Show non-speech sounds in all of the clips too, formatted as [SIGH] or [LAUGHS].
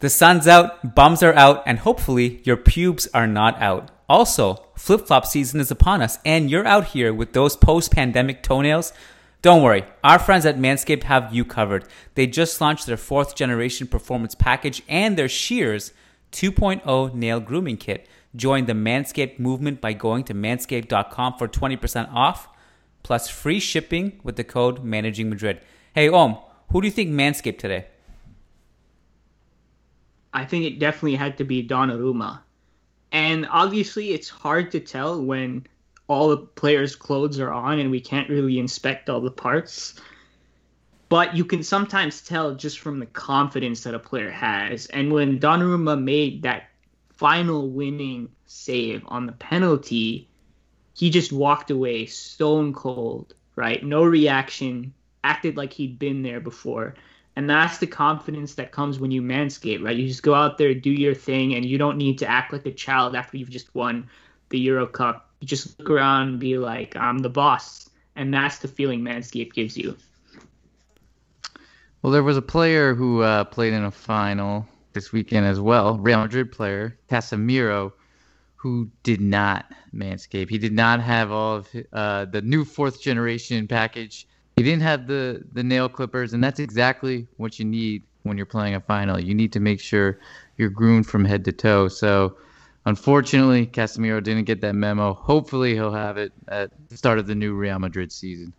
The sun's out, bums are out, and hopefully your pubes are not out. Also, flip flop season is upon us, and you're out here with those post pandemic toenails. Don't worry, our friends at Manscaped have you covered. They just launched their fourth generation performance package and their Shears 2.0 nail grooming kit. Join the Manscaped movement by going to manscaped.com for 20% off plus free shipping with the code Managing Madrid. Hey, Om, who do you think Manscaped today? I think it definitely had to be Donnarumma. And obviously, it's hard to tell when all the players' clothes are on and we can't really inspect all the parts. But you can sometimes tell just from the confidence that a player has. And when Donnarumma made that final winning save on the penalty, he just walked away stone cold, right? No reaction, acted like he'd been there before. And that's the confidence that comes when you manscape, right? You just go out there, do your thing, and you don't need to act like a child after you've just won the Euro Cup. You just look around and be like, I'm the boss. And that's the feeling Manscaped gives you. Well, there was a player who uh, played in a final this weekend as well, Real Madrid player, Casemiro, who did not manscape. He did not have all of uh, the new fourth generation package he didn't have the the nail clippers, and that's exactly what you need when you're playing a final. You need to make sure you're groomed from head to toe. So, unfortunately, Casemiro didn't get that memo. Hopefully, he'll have it at the start of the new Real Madrid season.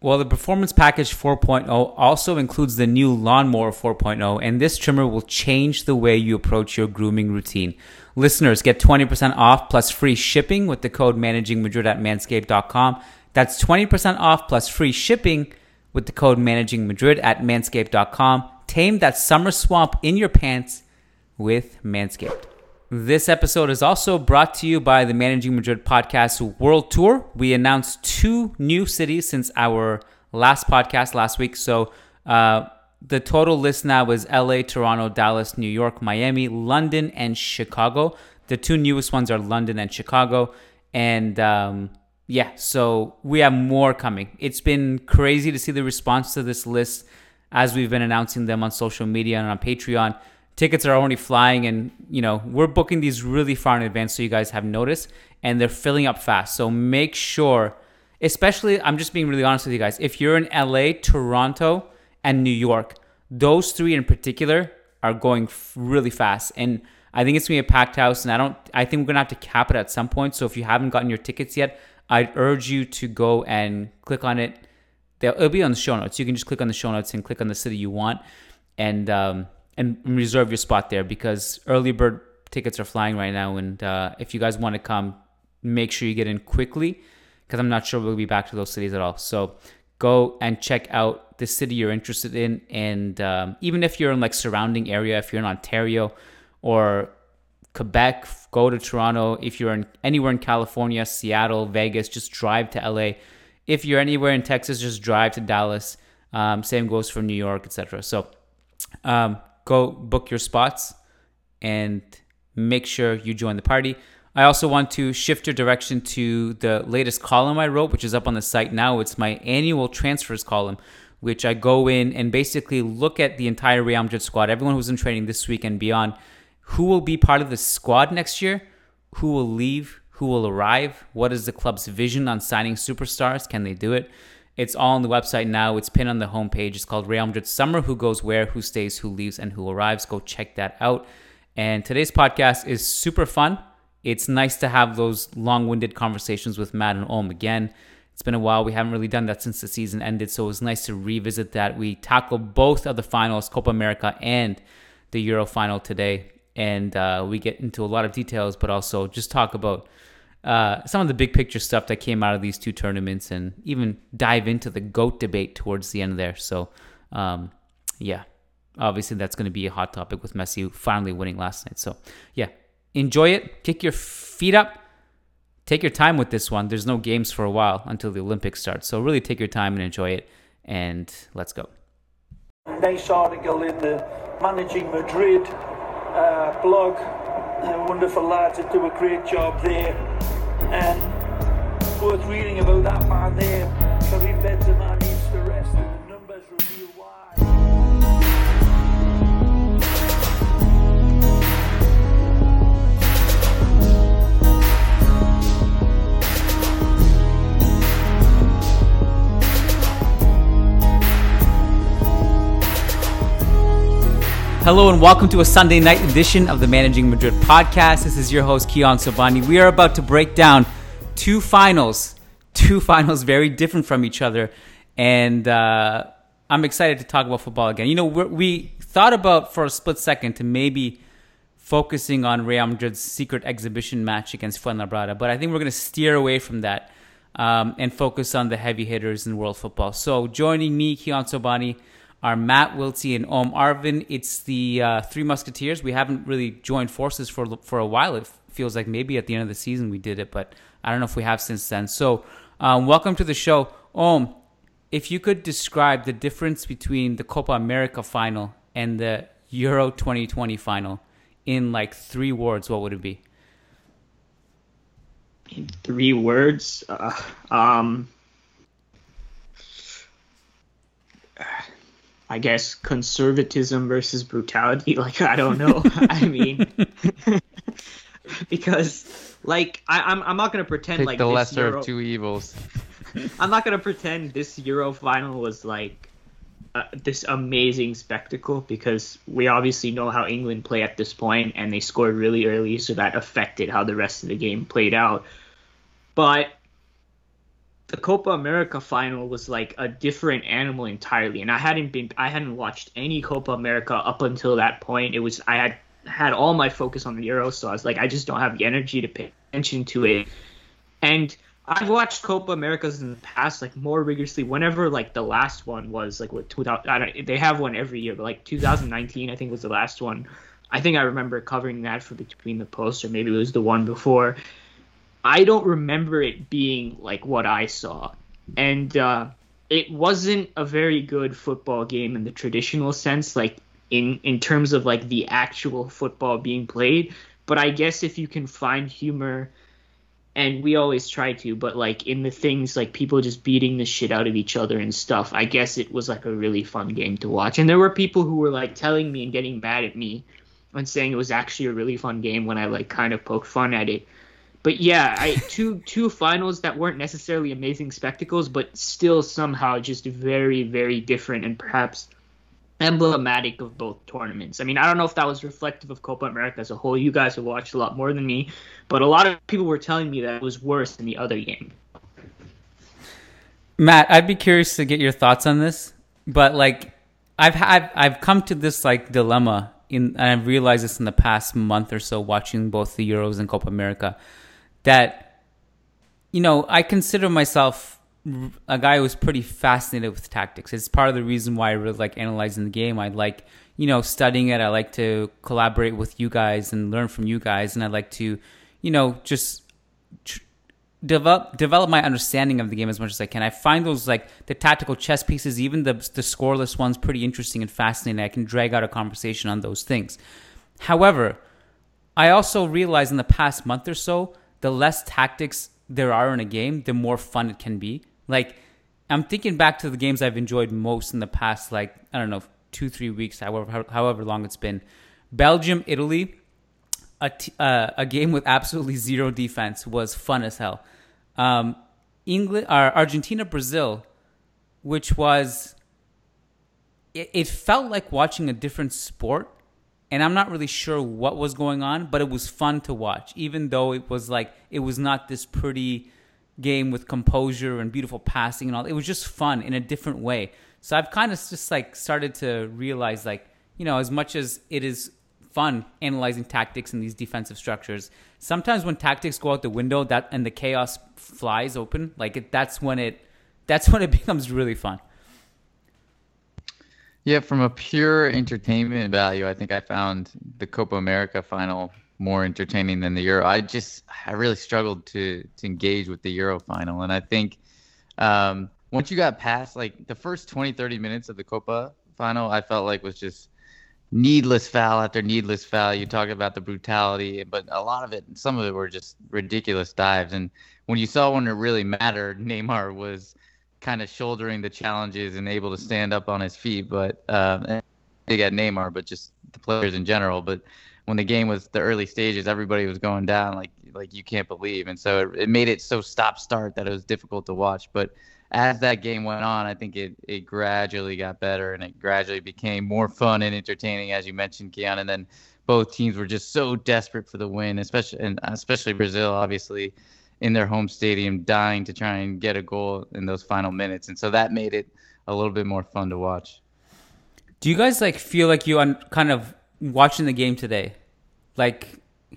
Well, the Performance Package 4.0 also includes the new Lawnmower 4.0, and this trimmer will change the way you approach your grooming routine. Listeners get 20% off plus free shipping with the code Managing Madrid at manscaped.com. That's 20% off plus free shipping with the code Managing Madrid at manscaped.com. Tame that summer swamp in your pants with Manscaped. This episode is also brought to you by the Managing Madrid podcast world tour. We announced two new cities since our last podcast last week. So uh, the total list now is LA, Toronto, Dallas, New York, Miami, London, and Chicago. The two newest ones are London and Chicago. And um, yeah, so we have more coming. It's been crazy to see the response to this list as we've been announcing them on social media and on Patreon. Tickets are already flying, and you know we're booking these really far in advance, so you guys have noticed, and they're filling up fast. So make sure, especially, I'm just being really honest with you guys. If you're in LA, Toronto, and New York, those three in particular are going really fast, and I think it's gonna be a packed house. And I don't, I think we're gonna have to cap it at some point. So if you haven't gotten your tickets yet, I'd urge you to go and click on it. It'll be on the show notes. You can just click on the show notes and click on the city you want, and um, and reserve your spot there because early bird tickets are flying right now. And uh, if you guys want to come, make sure you get in quickly because I'm not sure we'll be back to those cities at all. So go and check out the city you're interested in, and um, even if you're in like surrounding area, if you're in Ontario or Quebec, go to Toronto. If you're in anywhere in California, Seattle, Vegas, just drive to LA. If you're anywhere in Texas, just drive to Dallas. Um, same goes for New York, etc. So um, go book your spots and make sure you join the party. I also want to shift your direction to the latest column I wrote, which is up on the site now. It's my annual transfers column, which I go in and basically look at the entire Real Madrid squad, everyone who's in training this week and beyond who will be part of the squad next year, who will leave, who will arrive, what is the club's vision on signing superstars, can they do it? It's all on the website now. It's pinned on the homepage. It's called Real Madrid Summer Who Goes Where, Who Stays, Who Leaves, and Who Arrives. Go check that out. And today's podcast is super fun. It's nice to have those long winded conversations with Matt and Om again. It's been a while. We haven't really done that since the season ended. So it was nice to revisit that. We tackle both of the finals, Copa America and the Euro final today and uh, we get into a lot of details, but also just talk about uh, some of the big picture stuff that came out of these two tournaments, and even dive into the goat debate towards the end there. So, um, yeah, obviously that's going to be a hot topic with Messi finally winning last night. So, yeah, enjoy it, kick your feet up. Take your time with this one. There's no games for a while until the Olympics start. So, really take your time and enjoy it. And let's go. Nice article in the Managing Madrid uh, blog. Wonderful lads that do a great job there. And worth reading about that man there. Karim Benzema Hello and welcome to a Sunday night edition of the Managing Madrid podcast. This is your host, Kiyan Sobhani. We are about to break down two finals, two finals very different from each other. And uh, I'm excited to talk about football again. You know, we thought about for a split second to maybe focusing on Real Madrid's secret exhibition match against Fuenlabrada, but I think we're going to steer away from that um, and focus on the heavy hitters in world football. So joining me, Kiyan Sobhani, are Matt Wiltsey and Om Arvind. It's the uh, Three Musketeers. We haven't really joined forces for for a while. It feels like maybe at the end of the season we did it, but I don't know if we have since then. So, um, welcome to the show, Om. If you could describe the difference between the Copa America final and the Euro 2020 final in like three words, what would it be? In three words, uh, um, I guess conservatism versus brutality. [LAUGHS] Like I don't know. [LAUGHS] I mean, [LAUGHS] because like I, am I'm, I'm not gonna pretend Pick like the lesser Euro, of two evils. I'm not gonna pretend this Euro final was like uh, this amazing spectacle because we obviously know how England play at this point and they scored really early, so that affected how the rest of the game played out. But the Copa America final was like a different animal entirely, and I hadn't been I hadn't watched any Copa America up until that point. It was I had had all my focus on the Euro, so I was like I just don't have the energy to pay attention to it. And I've watched Copa Americas in the past, like more rigorously. Whenever like the last one was like what 2000, I don't, they have one every year, but like 2019 I think was the last one. I think I remember covering that for between the posts, or maybe it was the one before. I don't remember it being like what I saw. And uh, it wasn't a very good football game in the traditional sense, like in, in terms of like the actual football being played. But I guess if you can find humor, and we always try to, but like in the things like people just beating the shit out of each other and stuff, I guess it was like a really fun game to watch. And there were people who were like telling me and getting mad at me and saying it was actually a really fun game when I like kind of poked fun at it but yeah, I two two finals that weren't necessarily amazing spectacles, but still somehow just very very different and perhaps emblematic of both tournaments. I mean, I don't know if that was reflective of Copa America as a whole. You guys have watched a lot more than me, but a lot of people were telling me that it was worse than the other game. Matt, I'd be curious to get your thoughts on this, but like I've had I've come to this like dilemma in and I've realized this in the past month or so watching both the Euros and Copa America that you know I consider myself a guy who's pretty fascinated with tactics. It's part of the reason why I really like analyzing the game. I like you know studying it. I like to collaborate with you guys and learn from you guys, and I like to you know just. Tr- develop develop my understanding of the game as much as I can. I find those like the tactical chess pieces, even the the scoreless ones, pretty interesting and fascinating. I can drag out a conversation on those things. However, I also realized in the past month or so the less tactics there are in a game, the more fun it can be. Like I'm thinking back to the games I've enjoyed most in the past, like I don't know, two three weeks, however however long it's been. Belgium, Italy, a, t- uh, a game with absolutely [LAUGHS] zero defense was fun as hell. Um, England, uh, Argentina, Brazil, which was it, it felt like watching a different sport and I'm not really sure what was going on, but it was fun to watch, even though it was like it was not this pretty game with composure and beautiful passing and all. It was just fun in a different way. So I've kind of just like started to realize like, you know, as much as it is fun analyzing tactics and these defensive structures, sometimes when tactics go out the window that and the chaos flies open, like it, that's when it that's when it [LAUGHS] becomes really fun. Yeah, from a pure entertainment value, I think I found the Copa America final more entertaining than the Euro. I just I really struggled to to engage with the Euro final, and I think um, once you got past like the first 20, 30 minutes of the Copa final, I felt like was just needless foul after needless foul. You talk about the brutality, but a lot of it, some of it were just ridiculous dives. And when you saw when it really mattered, [LAUGHS] Neymar was kind of shouldering the challenges and able to stand up on his feet. But uh, they got Neymar, but just the players in general. But when the game was the early stages, everybody was going down like like you can't believe, and so it, it made it so stop start that it was difficult to watch. But as that game went on, I think it, it gradually got better and it gradually became more fun and entertaining, as you mentioned, Kiyan. And then both teams were just so desperate for the win, especially and especially Brazil, obviously, in their home stadium, dying to try and get a goal in those final minutes. And so that made it a little bit more fun to watch. Do you guys like feel like you un- kind of watching the game today? Like,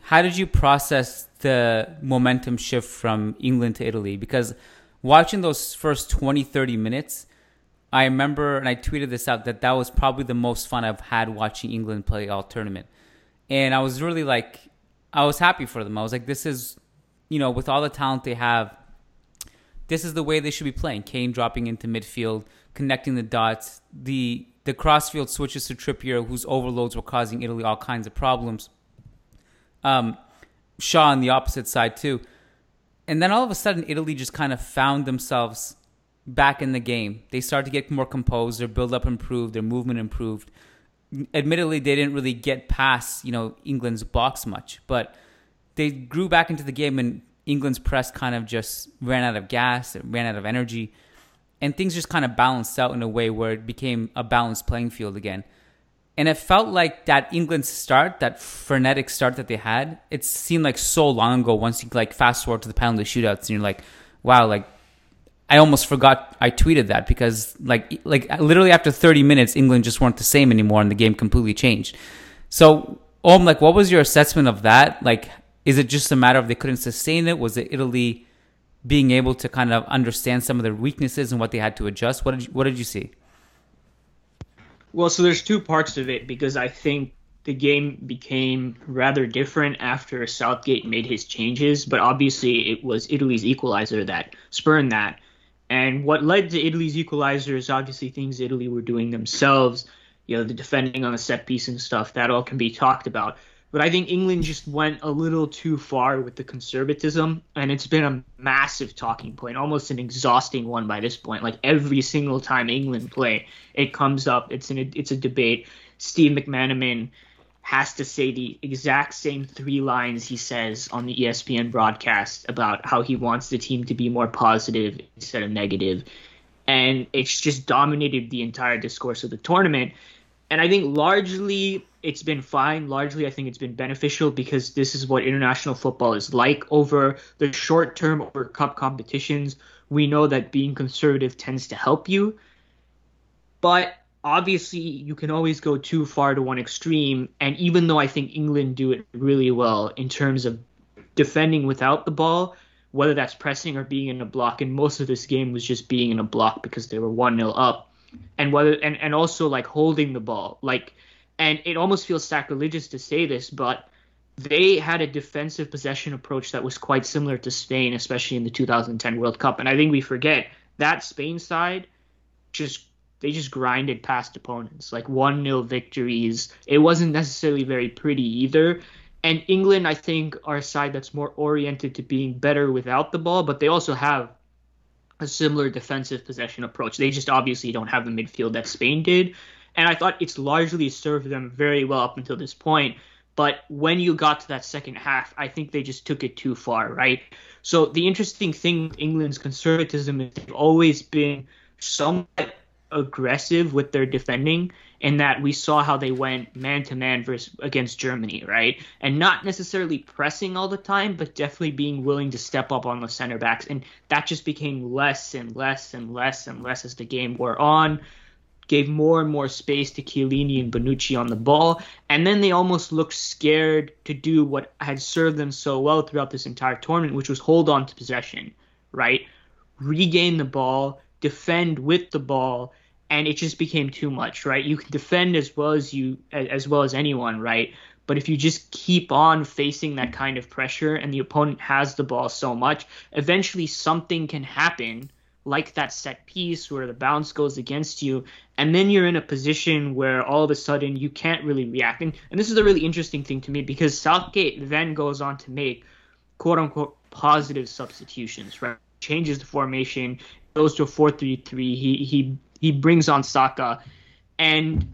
how did you process the momentum shift from England to Italy? Because watching those first 20, 30 minutes, I remember, and I tweeted this out, that that was probably the most fun I've had watching England play all tournament. And I was really like, I was happy for them. I was like, this is, you know, with all the talent they have, this is the way they should be playing. Kane dropping into midfield, connecting the dots, the the crossfield switches to Trippier, whose overloads were causing Italy all kinds of problems. Um, Shaw on the opposite side too and then all of a sudden, Italy just kind of found themselves back in the game. They started to get more composed. Their build up improved. Their movement improved. Admittedly, they didn't really get past you know England's box much, but they grew back into the game, and England's press kind of just ran out of gas, ran out of energy, and things just kind of balanced out in a way where it became a balanced playing field again. And it felt like that England start, that frenetic start that they had, it seemed like so long ago once you like fast forward to the penalty shootouts and you're like, wow, like I almost forgot I tweeted that because like like literally after 30 minutes England just weren't the same anymore and the game completely changed. So, um like what was your assessment of that? Like is it just a matter of they couldn't sustain it? Was it Italy being able to kind of understand some of their weaknesses and what they had to adjust? What did you, what did you see? Well, so there's two parts of it because I think the game became rather different after Southgate made his changes, but obviously it was Italy's equalizer that spurned that. And what led to Italy's equalizer is obviously things Italy were doing themselves, you know, the defending on the set piece and stuff. That all can be talked about. But I think England just went a little too far with the conservatism, and it's been a massive talking point, almost an exhausting one by this point. Like every single time England play, it comes up. It's an it's a debate. Steve McManaman has to say the exact same three lines he says on the ESPN broadcast about how he wants the team to be more positive instead of negative. And it's just dominated the entire discourse of the tournament. And I think largely it's been fine. Largely, I think it's been beneficial because this is what international football is like. Over the short term, over cup competitions, we know that being conservative tends to help you. But obviously, you can always go too far to one extreme. And even though I think England do it really well in terms of defending without the ball, whether that's pressing or being in a block, and most of this game was just being in a block because they were 1 0 up. And whether and, and also like holding the ball. Like and it almost feels sacrilegious to say this, but they had a defensive possession approach that was quite similar to Spain, especially in the 2010 World Cup. And I think we forget that Spain side just they just grinded past opponents, like 1 0 victories. It wasn't necessarily very pretty either. And England, I think, are a side that's more oriented to being better without the ball, but they also have a similar defensive possession approach. They just obviously don't have the midfield that Spain did and I thought it's largely served them very well up until this point. But when you got to that second half, I think they just took it too far, right? So the interesting thing with England's conservatism is they've always been somewhat aggressive with their defending in that we saw how they went man to man versus against Germany, right? And not necessarily pressing all the time, but definitely being willing to step up on the center backs. And that just became less and less and less and less as the game wore on gave more and more space to Chiellini and Bonucci on the ball, and then they almost looked scared to do what had served them so well throughout this entire tournament, which was hold on to possession, right? Regain the ball, defend with the ball, and it just became too much, right? You can defend as well as you as well as anyone, right? But if you just keep on facing that kind of pressure and the opponent has the ball so much, eventually something can happen like that set piece where the bounce goes against you, and then you're in a position where all of a sudden you can't really react. And, and this is a really interesting thing to me because Southgate then goes on to make quote unquote positive substitutions, right? Changes the formation, goes to a 4 3 3. He, he, he brings on Saka, and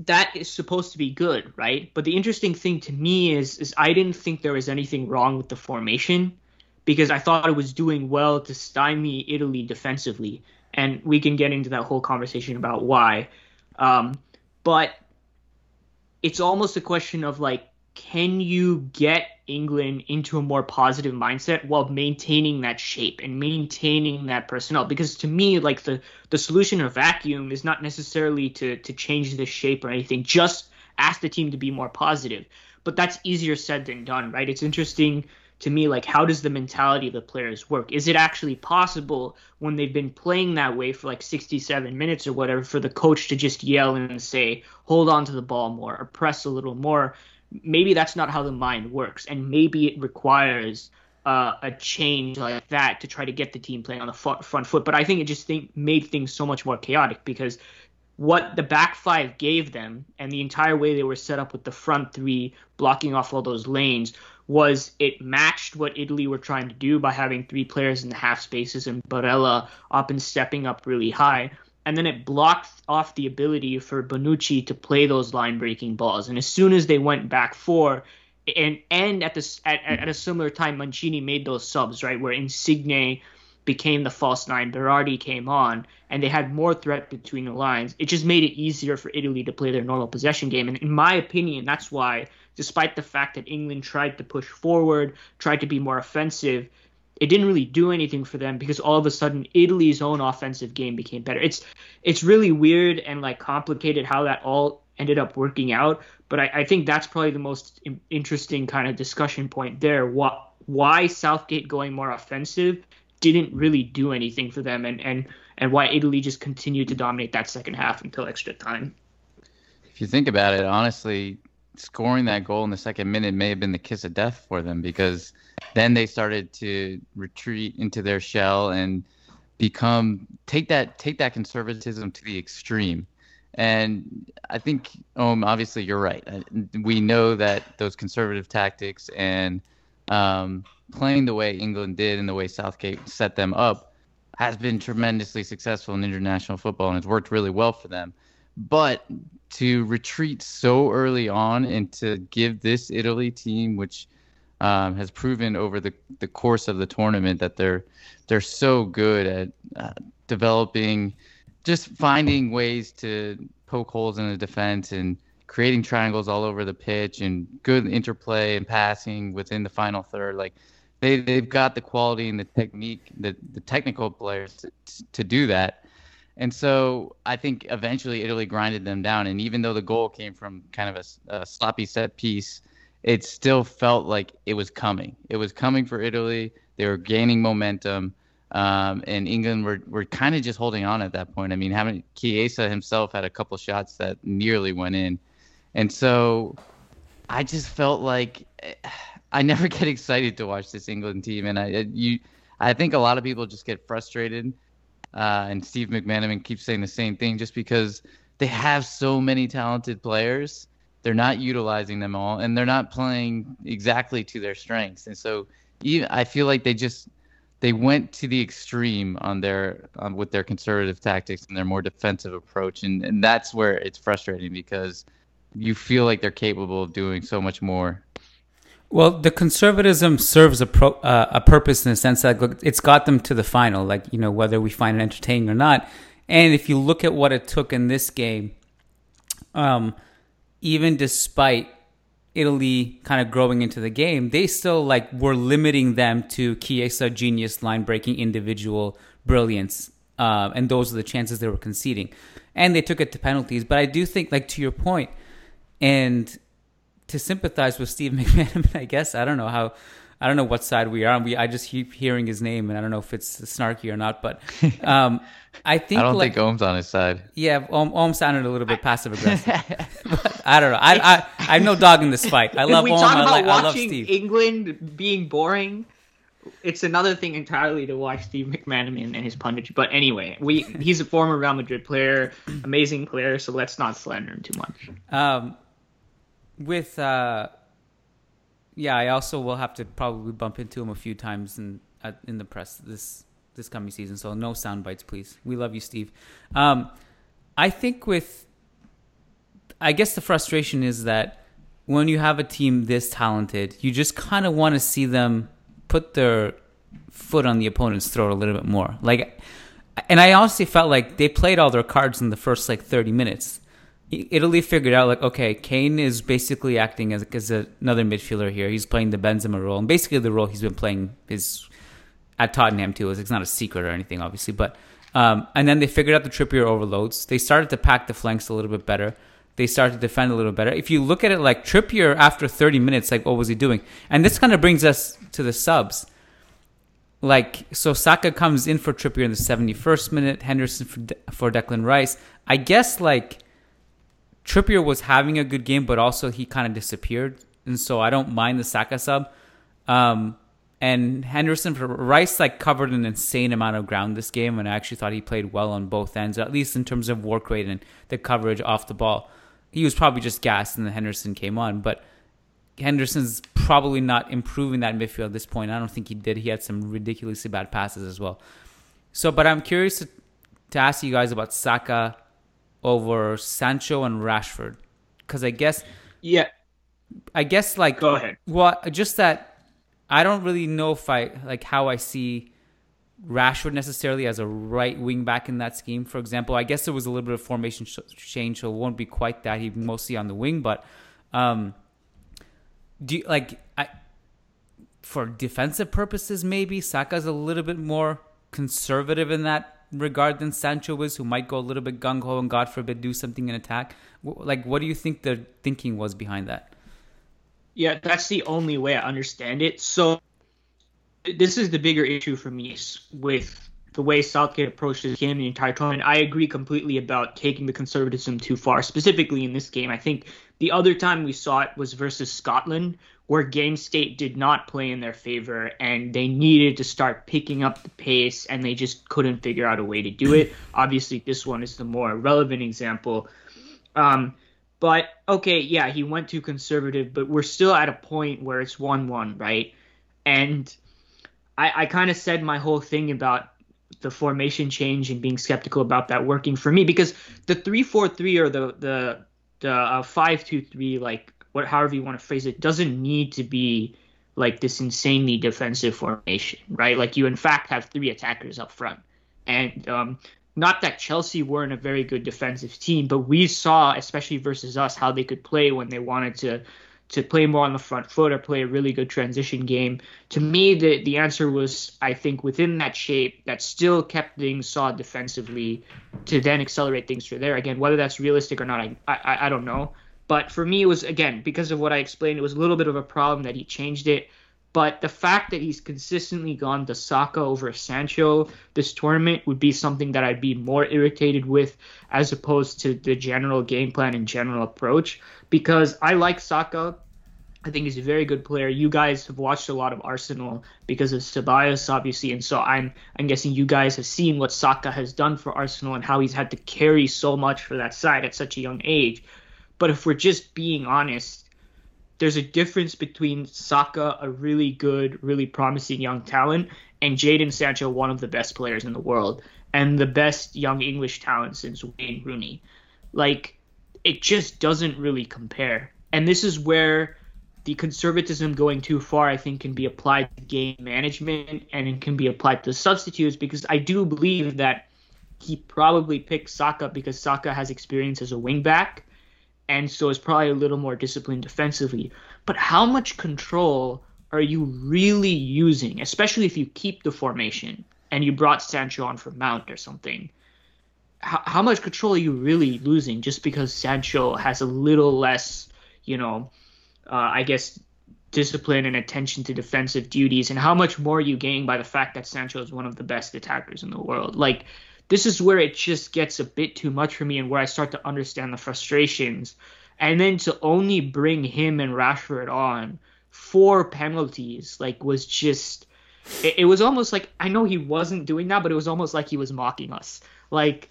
that is supposed to be good, right? But the interesting thing to me is is I didn't think there was anything wrong with the formation because I thought it was doing well to stymie Italy defensively, and we can get into that whole conversation about why. Um, but it's almost a question of like, can you get England into a more positive mindset while maintaining that shape and maintaining that personnel? Because to me, like the the solution of vacuum is not necessarily to to change the shape or anything. Just ask the team to be more positive. But that's easier said than done, right? It's interesting to me like how does the mentality of the players work is it actually possible when they've been playing that way for like 67 minutes or whatever for the coach to just yell and say hold on to the ball more or press a little more maybe that's not how the mind works and maybe it requires uh, a change like that to try to get the team playing on the front foot but i think it just think, made things so much more chaotic because what the back five gave them and the entire way they were set up with the front three blocking off all those lanes was it matched what Italy were trying to do by having three players in the half spaces and Barella up and stepping up really high. And then it blocked off the ability for Bonucci to play those line breaking balls. And as soon as they went back four, and and at this at, at a similar time, Mancini made those subs right where Insigne became the false nine, Berardi came on, and they had more threat between the lines. It just made it easier for Italy to play their normal possession game. And in my opinion, that's why despite the fact that England tried to push forward, tried to be more offensive, it didn't really do anything for them because all of a sudden Italy's own offensive game became better. It's it's really weird and like complicated how that all ended up working out, but I, I think that's probably the most interesting kind of discussion point there. What why Southgate going more offensive didn't really do anything for them, and and and why Italy just continued to dominate that second half until extra time. If you think about it, honestly, scoring that goal in the second minute may have been the kiss of death for them because then they started to retreat into their shell and become take that take that conservatism to the extreme. And I think, um, obviously you're right. We know that those conservative tactics and um, playing the way England did and the way Southgate set them up has been tremendously successful in international football and it's worked really well for them. But to retreat so early on and to give this Italy team, which um, has proven over the, the course of the tournament that they're they're so good at uh, developing, just finding ways to poke holes in the defense and creating triangles all over the pitch and good interplay and passing within the final third. Like they they've got the quality and the technique, the the technical players to, to do that. And so I think eventually Italy grinded them down. And even though the goal came from kind of a, a, sloppy set piece, it still felt like it was coming. It was coming for Italy. They were gaining momentum. Um, and England were, were kind of just holding on at that point. I mean, having Chiesa himself had a couple shots that nearly went in. And so I just felt like I never [LAUGHS] get excited to watch this England team. And I, you, I think a lot of people just get frustrated uh, and Steve McManaman keeps saying the same thing just because they have so many talented players. They're not utilizing them all, and they're not playing exactly to their strengths. And so, even, I feel like they just they went to the extreme on their um, with their conservative tactics and their more defensive approach, and and that's where it's frustrating because you feel like they're capable of doing so much more well, the conservatism serves a pro, uh, a purpose in the sense that it's got them to the final, like you know whether we find it entertaining or not. And if you look at what it took in this game, um, even despite Italy kind of growing into the game, they still like were limiting them to Chiesa genius line breaking individual brilliance, uh, and those are the chances they were conceding, and they took it to penalties. But I do think, like to your point, and to sympathize with Steve [LAUGHS] McManaman, I guess. I don't know how. I don't know what side we are on. We I just keep hearing his name, and I don't know if it's snarky or not. But [LAUGHS] um, I think I don't like, think Om's on his side. Yeah, Om, Om sounded a little bit passive aggressive. [LAUGHS] I don't know. I, I I have no dog in this fight. I love we Om. Talk I, about like, watching I love Steve. England being boring. It's another thing entirely to watch Steve McManaman and his punditry. But anyway, we he's a former Real Madrid player, amazing player. So let's not slander him too much. Um, with uh, yeah, I also will have to probably bump into him a few times in in the press this this coming season. So no sound bites, please. We love you, Steve. Um, I think with I guess the frustration is that when you have a team this talented, you just kind of want to see them put their foot on the opponent's throat a little bit more. Like, and I honestly felt like they played all their cards in the first like 30 minutes. Italy figured out like, okay, Kane is basically acting as, as another midfielder here. He's playing the Benzema role, and basically the role he's been playing is at Tottenham too. It's not a secret or anything, obviously, but um, and then they figured out the Trippier overloads. They started to pack the flanks a little bit better. They started to defend a little better. If you look at it like Trippier after 30 minutes, like what was he doing? And this kind of brings us to the subs. Like so, Saka comes in for Trippier in the 71st minute. Henderson for, De- for Declan Rice. I guess like Trippier was having a good game, but also he kind of disappeared, and so I don't mind the Saka sub. Um, and Henderson for Rice like covered an insane amount of ground this game, and I actually thought he played well on both ends, at least in terms of work rate and the coverage off the ball. He was probably just gassed, and then Henderson came on, but Henderson's probably not improving that midfield at this point. I don't think he did. He had some ridiculously bad passes as well. So, but I'm curious to, to ask you guys about Saka over Sancho and Rashford, because I guess yeah, I guess like go ahead. Well, just that I don't really know if I like how I see Rashford necessarily as a right wing back in that scheme. For example, I guess there was a little bit of formation change, so it won't be quite that. He mostly on the wing, but um, do you, like I for defensive purposes maybe Saka's a little bit more conservative in that regard than Sancho is, who might go a little bit gung ho and God forbid do something in attack. Like, what do you think the thinking was behind that? Yeah, that's the only way I understand it. So this is the bigger issue for me with the way Southgate approached this game the entire tournament. I agree completely about taking the conservatism too far, specifically in this game. I think the other time we saw it was versus Scotland, where game state did not play in their favor and they needed to start picking up the pace and they just couldn't figure out a way to do it. [LAUGHS] Obviously, this one is the more relevant example. Um, but okay, yeah, he went too conservative, but we're still at a point where it's 1 1, right? And I, I kind of said my whole thing about the formation change and being skeptical about that working for me because the 3 4 3 or the, the, the uh, 5 2 3, like, what, however you want to phrase it, doesn't need to be like this insanely defensive formation, right? Like, you in fact have three attackers up front. And um, not that Chelsea weren't a very good defensive team, but we saw, especially versus us, how they could play when they wanted to to play more on the front foot or play a really good transition game. To me, the the answer was, I think, within that shape that still kept things solid defensively to then accelerate things through there. Again, whether that's realistic or not, I, I I don't know. But for me, it was again because of what I explained. It was a little bit of a problem that he changed it. But the fact that he's consistently gone to Saka over Sancho this tournament would be something that I'd be more irritated with as opposed to the general game plan and general approach. Because I like Saka. I think he's a very good player. You guys have watched a lot of Arsenal because of Ceballos, obviously, and so I'm I'm guessing you guys have seen what Saka has done for Arsenal and how he's had to carry so much for that side at such a young age. But if we're just being honest, there's a difference between Saka, a really good, really promising young talent, and Jadon Sancho, one of the best players in the world and the best young English talent since Wayne Rooney. Like, it just doesn't really compare. And this is where the conservatism going too far, I think, can be applied to game management and it can be applied to substitutes because I do believe that he probably picked Saka because Saka has experience as a wingback and so is probably a little more disciplined defensively. But how much control are you really using, especially if you keep the formation and you brought Sancho on for Mount or something? How, how much control are you really losing just because Sancho has a little less, you know, uh, I guess, discipline and attention to defensive duties? And how much more are you gaining by the fact that Sancho is one of the best attackers in the world? Like, this is where it just gets a bit too much for me and where I start to understand the frustrations. And then to only bring him and Rashford on for penalties, like, was just. It, it was almost like I know he wasn't doing that, but it was almost like he was mocking us. Like,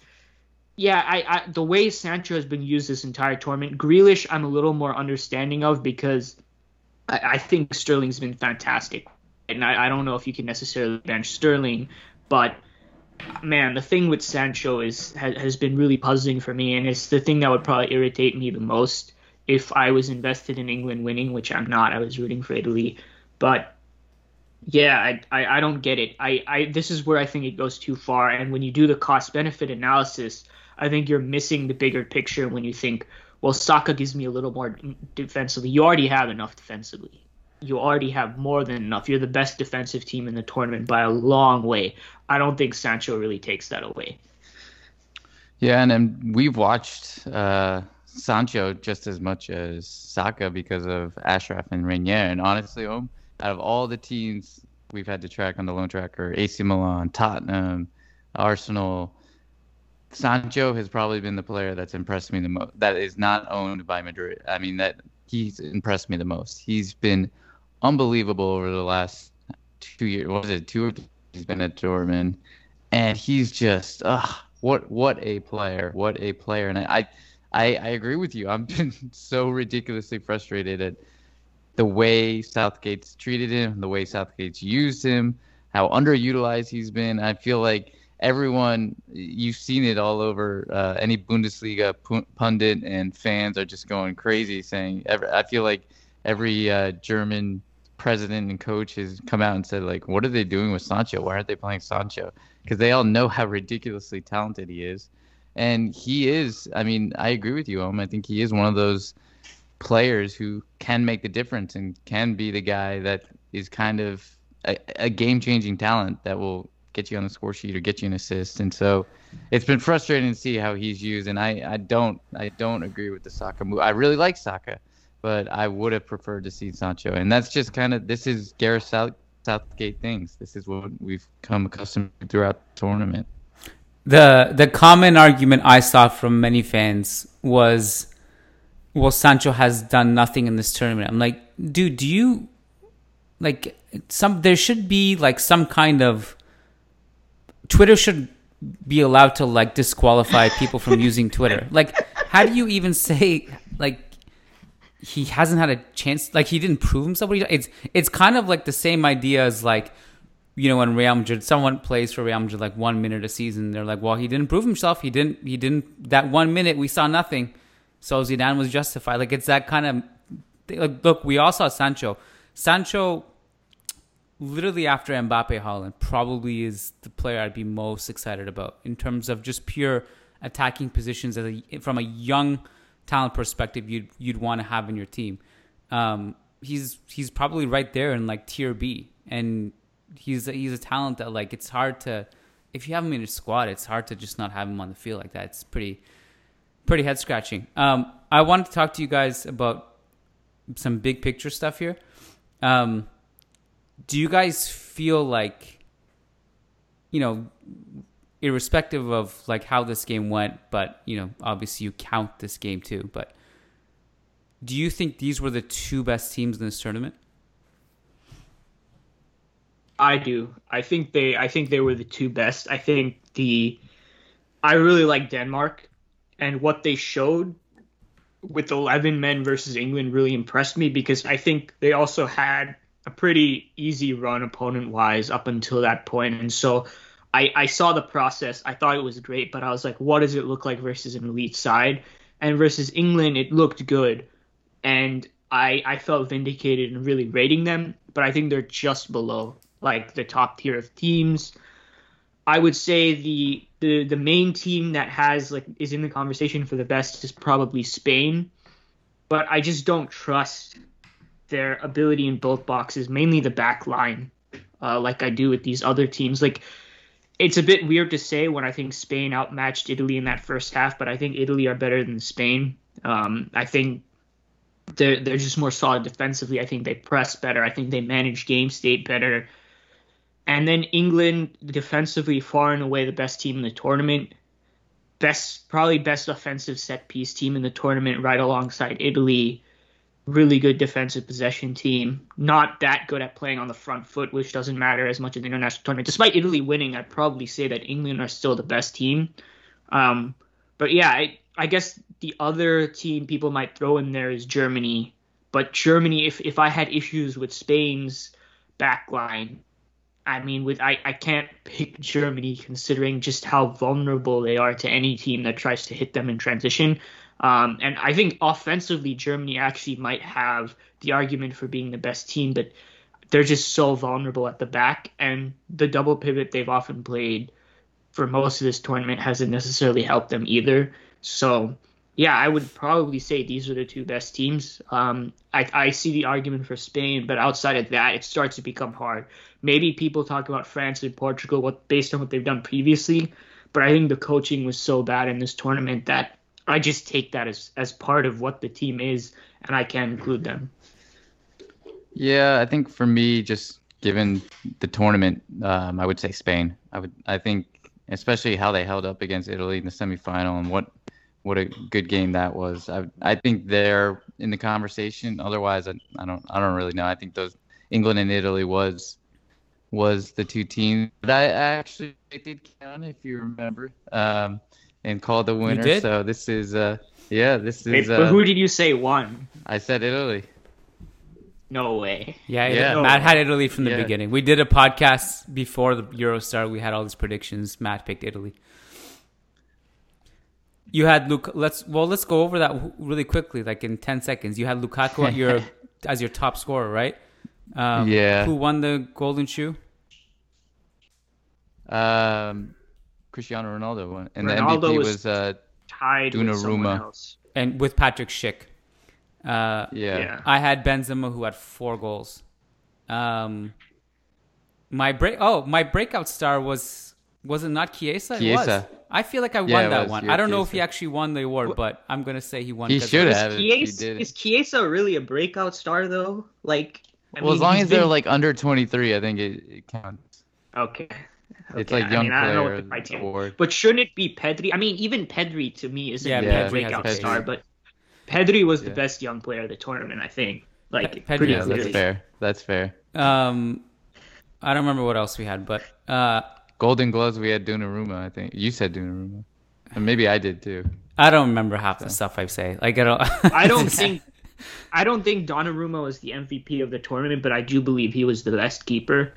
yeah, I, I the way Sancho has been used this entire tournament, Grealish, I'm a little more understanding of because I, I think Sterling's been fantastic, and I, I don't know if you can necessarily bench Sterling, but man, the thing with Sancho is has, has been really puzzling for me, and it's the thing that would probably irritate me the most if I was invested in England winning, which I'm not. I was rooting for Italy, but Yeah, I, I, I don't get it. I, I this is where I think it goes too far. And when you do the cost benefit analysis, I think you're missing the bigger picture when you think, well, Saka gives me a little more defensively. You already have enough defensively. You already have more than enough. You're the best defensive team in the tournament by a long way. I don't think Sancho really takes that away. Yeah, and, and we've watched uh, Sancho just as much as Saka because of Achraf and Reinier. And honestly, um, out of all the teams we've had to track on the loan tracker, AC Milan, Tottenham, Arsenal, Sancho has probably been the player that's impressed me the most. That is not owned by Madrid. I mean, that he's impressed me the most. He's been unbelievable over the last two years. What was it? Two. or three He's been at Dortmund, and he's just, ugh, what what a player! What a player! And I, I, I agree with you. I've been [LAUGHS] so ridiculously frustrated at the way Southgate's treated him, the way Southgate's used him, how underutilized he's been. I feel like everyone, you've seen it all over. Uh, any Bundesliga pundit and fans are just going crazy, saying. I feel like every uh, German president and coach has come out and said like, "What are they doing with Sancho? Why aren't they playing Sancho?" Because they all know how ridiculously talented he is, and he is. I mean, I agree with you, Om. I think he is one of those players who can make the difference and can be the guy that is kind of a, a game-changing talent that will get you on the score sheet or get you an assist. And so it's been frustrating to see how he's used. And I, I don't I don't agree with the Saka move. I really like Saka but I would have preferred to see Sancho. And that's just kind of this is Gareth South, Southgate things. This is what we've come accustomed to throughout the tournament. The the common argument I saw from many fans was, well, Sancho has done nothing in this tournament. I'm like, dude, do you like some? There should be like some kind of Twitter should be allowed to like disqualify people from [LAUGHS] using Twitter. Like, how do you even say like he hasn't had a chance. Like he didn't prove himself. It's it's kind of like the same idea as like you know when Real Madrid someone plays for Real Madrid like one minute a season. They're like, well, he didn't prove himself. He didn't. He didn't. That one minute we saw nothing. So Zidane was justified. Like it's that kind of. thing. Like, look, we all saw Sancho. Sancho, literally after Mbappe, Haaland, probably is the player I'd be most excited about in terms of just pure attacking positions as a, from a young talent perspective you'd you'd want to have in your team. Um, he's he's probably right there in like tier B, and he's a, he's a talent that like it's hard to if you have him in your squad, it's hard to just not have him on the field like that. It's pretty pretty head scratching. Um, I wanted to talk to you guys about some big picture stuff here. Um, do you guys feel like you know irrespective of like how this game went, but you know, obviously you count this game too. But do you think these were the two best teams in this tournament? I do. I think they. I think they were the two best. I think the. I really like Denmark, and what they showed with 11 men versus England really impressed me because I think they also had a pretty easy run opponent wise up until that point, and so I, I saw the process. I thought it was great, but I was like, what does it look like versus an elite side? And versus England, it looked good. And I, I felt vindicated in really rating them, but I think they're just below like the top tier of teams. I would say the, the the main team that has like is in the conversation for the best is probably Spain, but I just don't trust their ability in both boxes, mainly the back line, uh, like I do with these other teams. Like it's a bit weird to say when I think Spain outmatched Italy in that first half, but I think Italy are better than Spain. Um, I think they're they're just more solid defensively. I think they press better. I think they manage game state better. And then England defensively far and away the best team in the tournament. Best probably best offensive set piece team in the tournament right alongside Italy really good defensive possession team. Not that good at playing on the front foot, which doesn't matter as much in the international tournament. Despite Italy winning, I'd probably say that England are still the best team. Um, but yeah, I, I guess the other team people might throw in there is Germany. But Germany, if if I had issues with Spain's backline, I mean, with I, I can't pick Germany considering just how vulnerable they are to any team that tries to hit them in transition. Um, and I think offensively, Germany actually might have the argument for being the best team, but they're just so vulnerable at the back, and the double pivot they've often played for most of this tournament hasn't necessarily helped them either. So, yeah, I would probably say these are the two best teams. Um, I, I see the argument for Spain, but outside of that, it starts to become hard. Maybe people talk about France and Portugal what, based on what they've done previously, but I think the coaching was so bad in this tournament that I just take that as, as part of what the team is, and I can't include them. Yeah, I think for me, just given the tournament, um, I would say Spain. I would, I think, especially how they held up against Italy in the semifinal and what what a good game that was. I I think they're in the conversation. Otherwise, I, I don't I don't really know. I think those England and Italy was was the two teams that I actually did count, if you remember, um, and call the winner. So this is uh yeah, this is. Wait, but uh, who did you say won? I said Italy. No way. Yeah, Yeah. Italy- Matt had Italy from the Yeah. beginning. We did a podcast before the Eurostar. We had all these predictions. Matt picked Italy. You had Luke. Let's well, let's go over that really quickly, like in ten seconds. You had Lukaku at your [LAUGHS] as your top scorer, right? Um, Yeah. Who won the Golden Shoe? Um, Cristiano Ronaldo won, and Ronaldo the MVP was- was, uh Tied with someone Donnarumma. else. And with Patrick Schick. Uh, yeah. Yeah. I had Benzema who had four goals. Um, my break. Oh, my breakout star was was it not Chiesa? It was. Chiesa. I feel like I won Yeah, it that was. one. Yeah, I don't know if he actually won the award, but I'm gonna say he won. He should have. Is if he Chiesa, did it. is Chiesa really a breakout star though? Like, I well, as long he's as they're like under 23, I think it, it counts. okay. It's Okay, like I young mean, I don't know what the criteria- award. But shouldn't it be Pedri? I mean, even Pedri to me isn't Yeah, really a has breakout a star, but Pedri was the best young player of the tournament, I think. Like, Pe- Pedri pretty is- Yeah, clearly. that's fair. That's fair. Um, I don't remember what else we had, but uh, Golden Gloves, we had Donnarumma. I think you said Donnarumma, and maybe I did too. I don't remember half the stuff I say. Like I don't. I [LAUGHS] don't think I don't think Donnarumma was the MVP of the tournament, but I do believe he was the best keeper.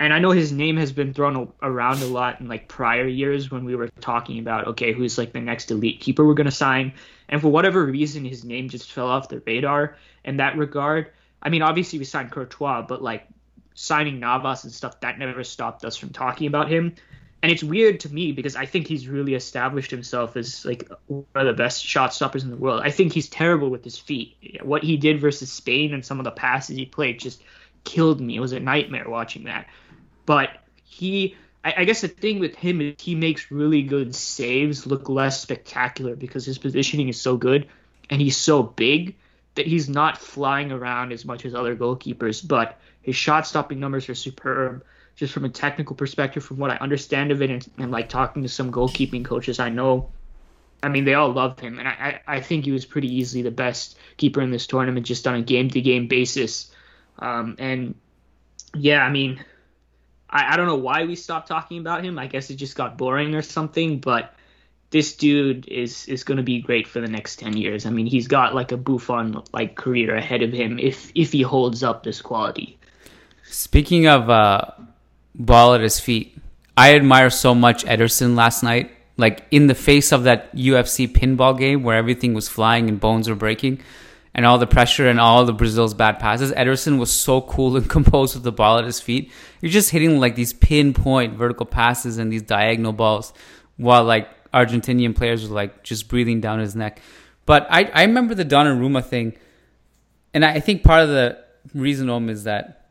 And I know his name has been thrown around a lot in like prior years when we were talking about okay, who's like the next elite keeper we're gonna sign. And for whatever reason, his name just fell off the radar in that regard. I mean, obviously we signed Courtois, but like signing Navas and stuff that never stopped us from talking about him. And it's weird to me because I think he's really established himself as like one of the best shot stoppers in the world. I think he's terrible with his feet. What he did versus Spain and some of the passes he played just killed me. It was a nightmare watching that. But he, I, guess the thing with him is he makes really good saves look less spectacular because his positioning is so good and he's so big that he's not flying around as much as other goalkeepers. But his shot stopping numbers are superb just from a technical perspective, from what I understand of it, and, and like talking to some goalkeeping coaches I know, I mean, they all love him, and I, I I think he was pretty easily the best keeper in this tournament, just on a game to game basis. Um, and yeah, I mean, I, I don't know why we stopped talking about him. I guess it just got boring or something, but this dude is is going to be great for the next 10 years. I mean, he's got like a Buffon like career ahead of him if if he holds up this quality. Speaking of uh, ball at his feet, I admire so much Ederson last night. Like in the face of that UFC pinball game where everything was flying and bones were breaking, and all the pressure and all the Brazil's bad passes, Ederson was so cool and [LAUGHS] composed with the ball at his feet. You're just hitting like these pinpoint vertical passes and these diagonal balls, while like Argentinian players were like just breathing down his neck. But I I remember the Donnarumma thing, and I think part of the reason Om is that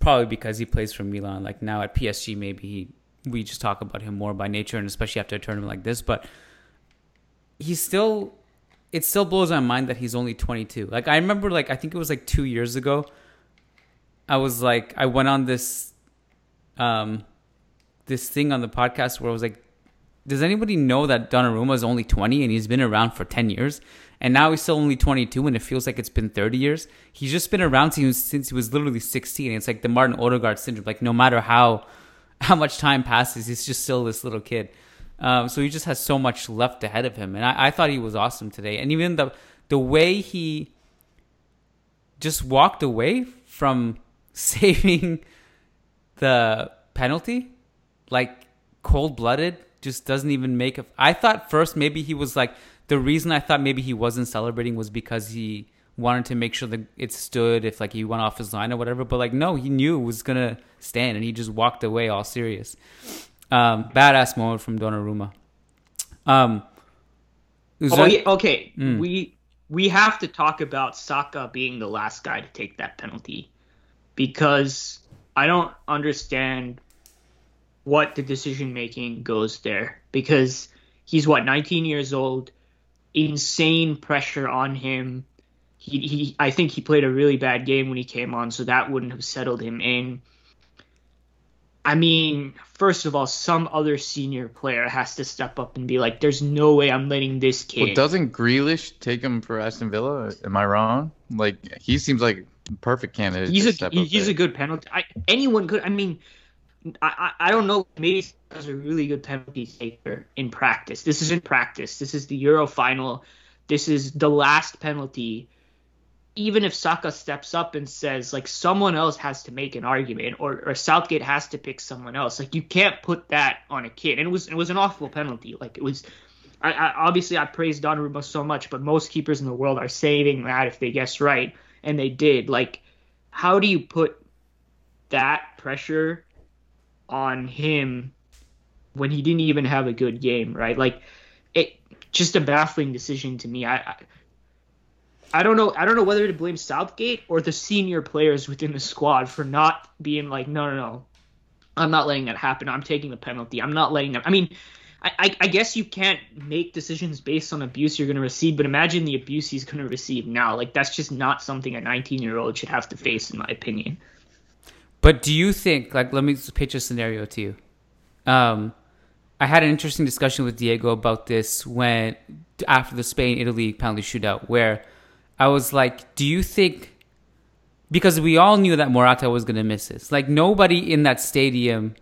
probably because he plays for Milan. Like now at PSG, maybe he we just talk about him more by nature, and especially after a tournament like this. But he's still, it still blows my mind that he's only 22. Like I remember, like I think it was like two years ago. I was like, I went on this, um, this thing on the podcast where I was like, does anybody know that Donnarumma is only 20 and he's been around for 10 years? And now he's still only 22 and it feels like it's been 30 years. He's just been around since, since he was literally 16. It's like the Martin Odegaard syndrome. Like no matter how how much time passes, he's just still this little kid. Um, so he just has so much left ahead of him. And I, I thought he was awesome today. And even the the way he just walked away from [LAUGHS] saving the penalty, like cold blooded, just doesn't even make a. I thought first maybe he was like the reason I thought maybe he wasn't celebrating was because he wanted to make sure that it stood if like he went off his line or whatever. But like no, he knew it was gonna stand, and he just walked away all serious. Um, badass moment from Donnarumma. Um, oh, yeah, okay, mm. we we have to talk about Saka being the last guy to take that penalty because I don't understand what the decision making goes there because he's what 19 years old insane pressure on him he, he I think he played a really bad game when he came on so that wouldn't have settled him in I mean first of all some other senior player has to step up and be like there's no way I'm letting this kid well, doesn't Grealish take him for Aston Villa am I wrong like he seems like perfect candidate he's a he's a good penalty I, anyone could I mean I, I don't know. Maybe he's a really good penalty taker in practice. This is in practice. This is the Euro final. This is the last penalty. Even if Saka steps up and says like someone else has to make an argument or, or Southgate has to pick someone else, like you can't put that on a kid. And it was it was an awful penalty. Like it was. I, I obviously I praise Donnarumma so much, but most keepers in the world are saving that if they guess right, and they did. Like, how do you put that pressure on him when he didn't even have a good game, right? Like it just a baffling decision to me. I, I I don't know. I don't know whether to blame Southgate or the senior players within the squad for not being like, no, no, no, I'm not letting that happen. I'm taking the penalty. I'm not letting them. I mean, I, I guess you can't make decisions based on abuse you're going to receive, but imagine the abuse he's going to receive now. Like that's just not something a 19 year old should have to face, in my opinion. But do you think, like, let me pitch a scenario to you. Um, I had an interesting discussion with Diego about this when after the Spain Italy penalty shootout, where I was like, do you think because we all knew that Morata was going to miss this. Like nobody in that stadium.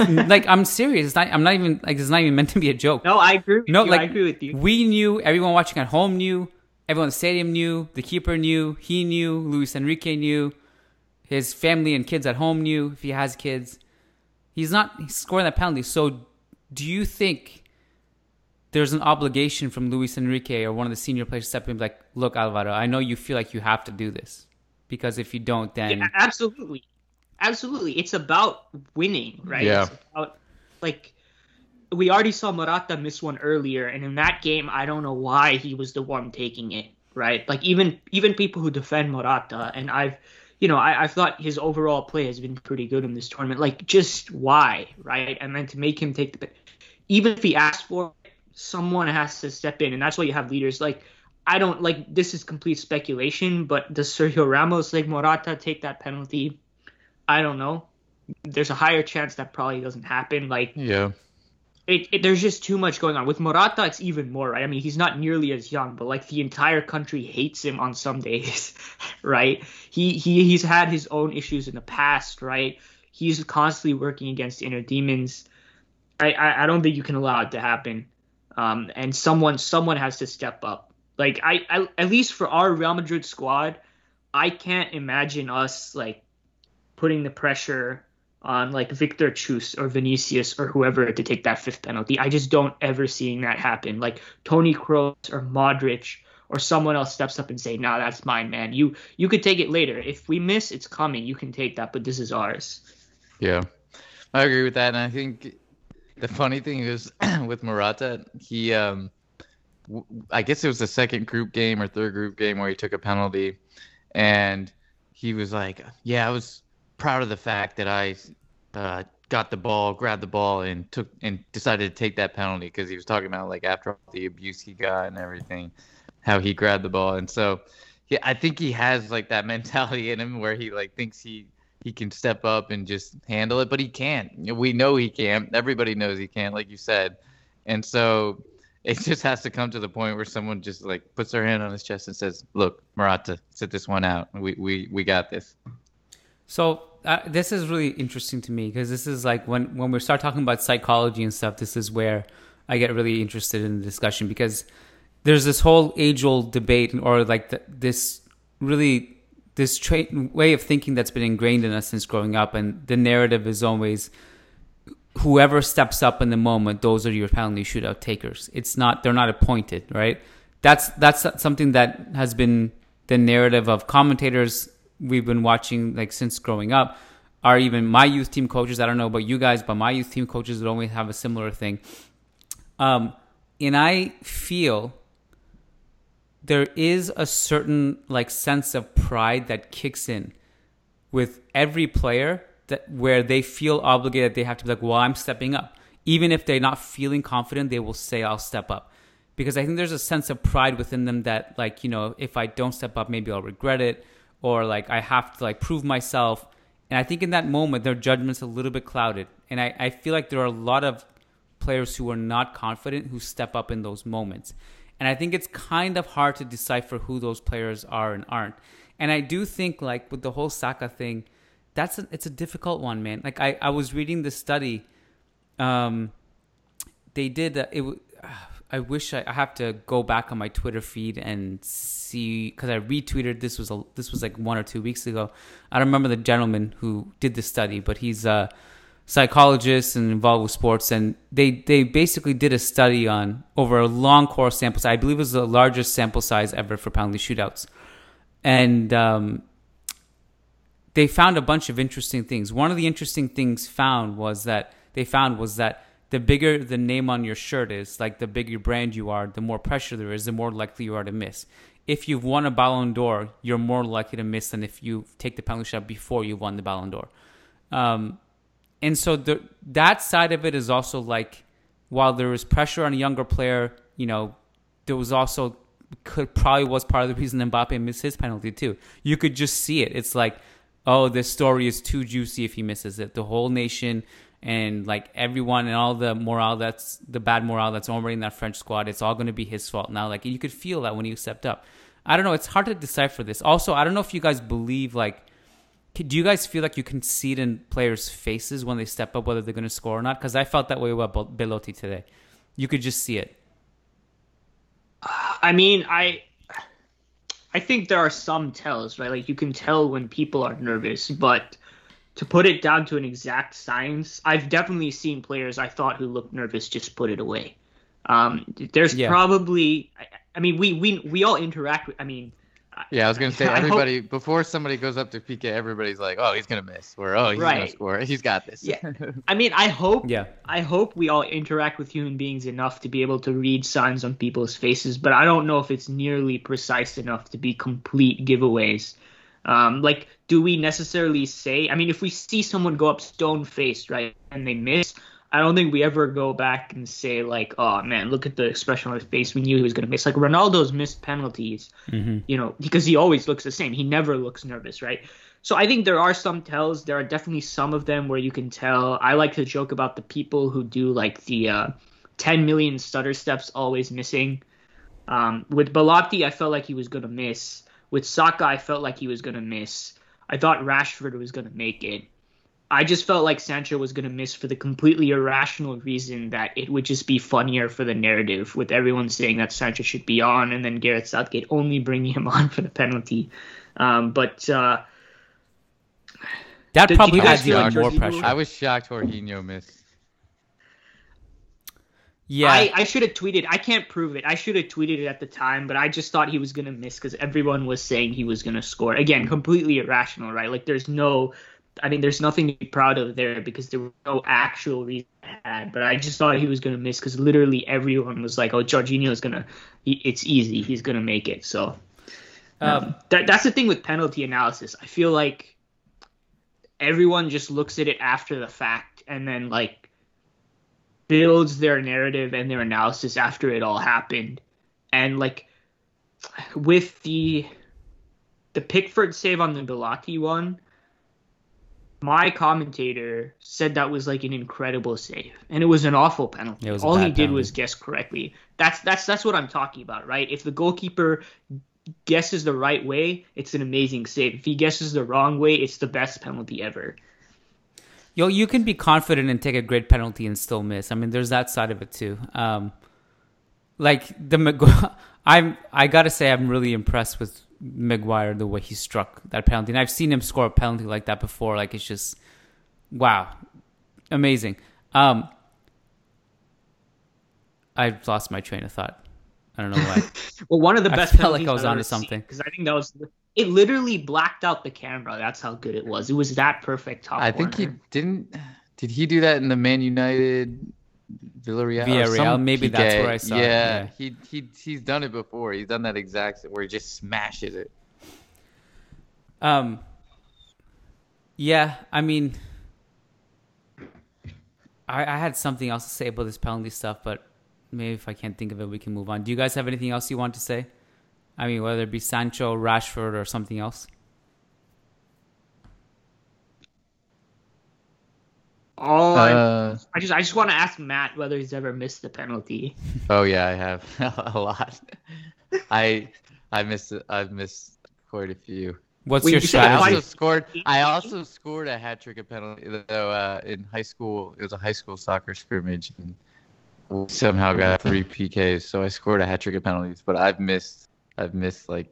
[LAUGHS] like I'm serious. Not, I'm not even like it's not even meant to be a joke. No, I agree. no, you. like I agree with you. We knew. Everyone watching at home knew. Everyone in the stadium knew. The keeper knew. He knew. Luis Enrique knew. His family and kids at home knew if he has kids. He's not scoring that penalty. So, do you think there's an obligation from Luis Enrique or one of the senior players to step in, like, look, Alvaro, I know you feel like you have to do this because if you don't, then yeah, absolutely, absolutely, it's about winning, right? Yeah. It's about, like we already saw Morata miss one earlier, and in that game, I don't know why he was the one taking it, right? Like even even people who defend Morata, and I've you know, I, I thought his overall play has been pretty good in this tournament. Like, just why, right? And then to make him take the, even if he asked for it, someone has to step in, and that's why you have leaders. Like, I don't like this is complete speculation, but does Sergio Ramos like Morata take that penalty? I don't know. There's a higher chance that probably doesn't happen. Like, yeah, it, it, there's just too much going on with Morata. It's even more, right? I mean, he's not nearly as young, but like the entire country hates him on some [LAUGHS] days, right? He he he's had his own issues in the past, right? He's constantly working against inner demons. I I, I don't think you can allow it to happen. Um, and someone someone has to step up. Like I, I at least for our Real Madrid squad, I can't imagine us like putting the pressure on like Victor Chus or Vinicius or whoever to take that fifth penalty. I just don't ever seeing that happen. Like Toni Kroos or Modric or someone else steps up and say, "Nah, that's mine, man. You you could take it later. If we miss, it's coming. You can take that, but this is ours." Yeah, I agree with that, and I think the funny thing is [CLEARS THROAT] with Morata, he um, I guess it was the second group game or third group game where he took a penalty, and he was like, "Yeah, I was." proud of the fact that I uh, got the ball, grabbed the ball, and took and decided to take that penalty because he was talking about like after all the abuse he got and everything, how he grabbed the ball, and so yeah, I think he has like that [LAUGHS] mentality in him where he like thinks he he can step up and just handle it, but he can't. We know he can't. Everybody knows he can't, like you said, and so [LAUGHS] it just has to come to the point where someone just like puts their hand on his chest and says, "Look, Morata, sit this one out. We we we got this." So uh, this is really interesting to me because this is like when when we start talking about psychology and stuff. This is where I get really interested in the discussion because there's this whole age old debate or like the, this really this way of thinking that's been ingrained in us since growing up, and the narrative is always whoever steps up in the moment, those are your penalty shootout takers. It's not they're not appointed, right? that's that's something that has been the narrative of commentators we've been watching like since growing up are even my youth team coaches. I don't know about you guys, but my youth team coaches would only have a similar thing. Um, and I feel there is a certain like sense of pride that kicks in with every player that where they feel obligated they have to be like well i'm stepping up. Even if they're not feeling confident they will say i'll step up. Because i think there's a sense of pride within them that like you know if i don't step up maybe i'll regret it or like i have to like prove myself. And i think in that moment their judgment's a little bit clouded. And i, I feel like there are a lot of players who are not confident who step up in those moments and i think it's kind of hard to decipher who those players are and aren't and i do think like with the whole saka thing that's a, it's a difficult one, man. Like I, I was reading this study. Um, they did uh, it. [SIGHS] I wish I, I have to go back on my Twitter feed and see because I retweeted this was a this was like one or two weeks ago. I don't remember the gentleman who did the study, but he's a psychologist and involved with sports, and they they basically did a study on over a long course sample size. I believe it was the largest sample size ever for penalty shootouts, and um, they found a bunch of interesting things. One of the interesting things found was that they found was that the bigger the name on your shirt is, like the bigger brand you are, the more pressure there is, the more likely you are to miss. If you've won a Ballon d'Or, you're more likely to miss than if you take the penalty shot before you won the Ballon d'Or. Um, and so the, that side of it is also like, while there was pressure on a younger player, you know, there was also could probably was part of the reason Mbappe missed his penalty too. You could just see it. It's like oh, this story is too juicy if he misses it. The whole nation and like everyone and all the morale that's the bad morale that's already in that French squad, it's all going to be his fault now. Like you could feel that when he stepped up. I don't know. It's hard to decipher this. Also, I don't know if you guys believe like. Do you guys feel like you can see it in players' faces when they step up, whether they're going to score or not? Because I felt that way about Belotti today. You could just see it. I mean, I I think there are some tells, right? Like you can tell when people are nervous, but to put it down to an exact science, I've definitely seen players I thought who looked nervous just put it away. Um, there's yeah. probably, I, I, mean, we we we all interact with. I mean, yeah, I was gonna say [LAUGHS] everybody hope, before somebody goes up to PK, everybody's like, "Oh, he's gonna miss," or "Oh, he's right. gonna score. He's got this." Yeah, [LAUGHS] I mean, I hope. Yeah, I hope we all interact with human beings enough to be able to read signs on people's faces, but I don't know if it's nearly precise enough to be complete giveaways. Um, like, do we necessarily say? I mean, if we see someone go up stone faced, right, and they miss, I don't think we ever go back and say like, oh man, look at the expression on his face. We knew he was going to miss. Like Ronaldo's missed penalties, mm-hmm. you know, because he always looks the same. He never looks nervous, right? So I think there are some tells. There are definitely some of them where you can tell. I like to joke about the people who do like the uh, 10 million stutter steps always missing. Um, with Belotti, I felt like he was going to miss. With Saka, I felt like he was going to miss. I thought Rashford was going to make it. I just felt like Sancho was going to miss for the completely irrational reason that it would just be funnier for the narrative, with everyone saying that Sancho should be on, and then Gareth Southgate only bringing him [LAUGHS] on for the penalty. Um, but uh, that probably adds even more pressure. I was shocked Jorginho missed. Yeah, I, I should have tweeted. I can't prove it. I should have tweeted it at the time, but I just thought he was gonna miss because everyone was saying he was gonna score. Again, completely irrational, right? Like, there's no I mean, there's nothing to be proud of there because there was no actual reason I had. But I just thought he was going to miss because literally everyone was like, "Oh, Jorginho is gonna. it's easy. He's gonna make it." So um, that that's the thing with penalty analysis. I feel like everyone just looks at it after the fact and then like builds their narrative and their analysis after it all happened. And like with the the Pickford save on the Belotti one, my commentator said that was like an incredible save, and it was an awful penalty. All he did penalty. was guess correctly. That's that's that's what I'm talking about, right? If the goalkeeper guesses the right way, it's an amazing save. If he guesses the wrong way, it's the best penalty ever. Yo, you can be confident and take a great penalty and still miss. I mean, there's that side of it too. Um, like the [LAUGHS] I'm I gotta say I'm really impressed with Maguire the way he struck that penalty. And I've seen him score a penalty like that before. Like it's just wow, amazing. Um, I've lost my train of thought. I don't know why. [LAUGHS] well, one of the I best. felt like I was onto onto something. because I think that was it. Literally blacked out the camera. That's how good it was. It was that perfect top. I think he didn't. Did he do that in the Man United Villarreal? Villarreal, maybe that's where I saw it, Yeah, yeah. he he he's done it before. He's done that exact where he just smashes it. Um. Yeah, I mean, I I had something else to say about this penalty stuff, but maybe if I can't think of it, we can move on. Do you guys have anything else you want to say? I mean, whether it be Sancho, Rashford, or something else. All I- Uh, I just I just want to ask Matt whether he's ever missed the penalty. [LAUGHS] oh yeah, I have [LAUGHS] a lot. I I missed I've missed quite a few. What's Well, your you said I also scored. I also scored a hat trick of penalty though uh, in high school. It was a high school soccer scrimmage, and we somehow got three PKs. So I scored a hat trick of penalties. But I've missed. I've missed like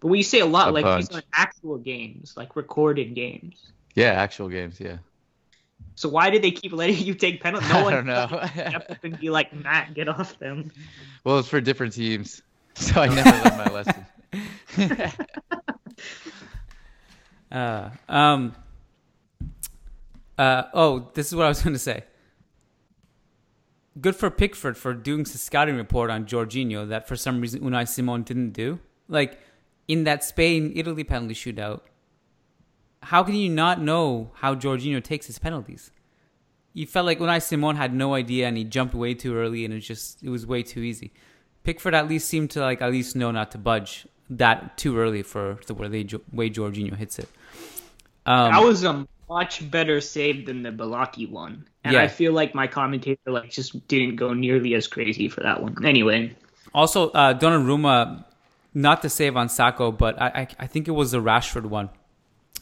But when you say a lot, A like these bunch. are actual games, like recorded games. yeah, actual games. Yeah. So why did they keep letting [LAUGHS] you take penalties? I No one don't know. step up and be like, Matt, get off them. well, it's for different teams, [LAUGHS] so I never learned my lesson. [LAUGHS] Uh, um. Uh, oh, this is what I was going to say. Good for Pickford for doing the scouting report on Jorginho that for some reason Unai Simon didn't do. Like in that Spain Italy penalty shootout, how can you not know how Jorginho takes his penalties? You felt like Unai Simon had no idea and he jumped way too early and it just it was way too easy. Pickford at least seemed to like at least know not to budge that too early for the way, they, way Jorginho hits it. Um, that was a much better save than the Belotti one. And Yeah. I feel like my commentator like just didn't go nearly as crazy for that one. Anyway, Also, uh, Donnarumma, not to save on Saka, but I, I, I think it was the Rashford one.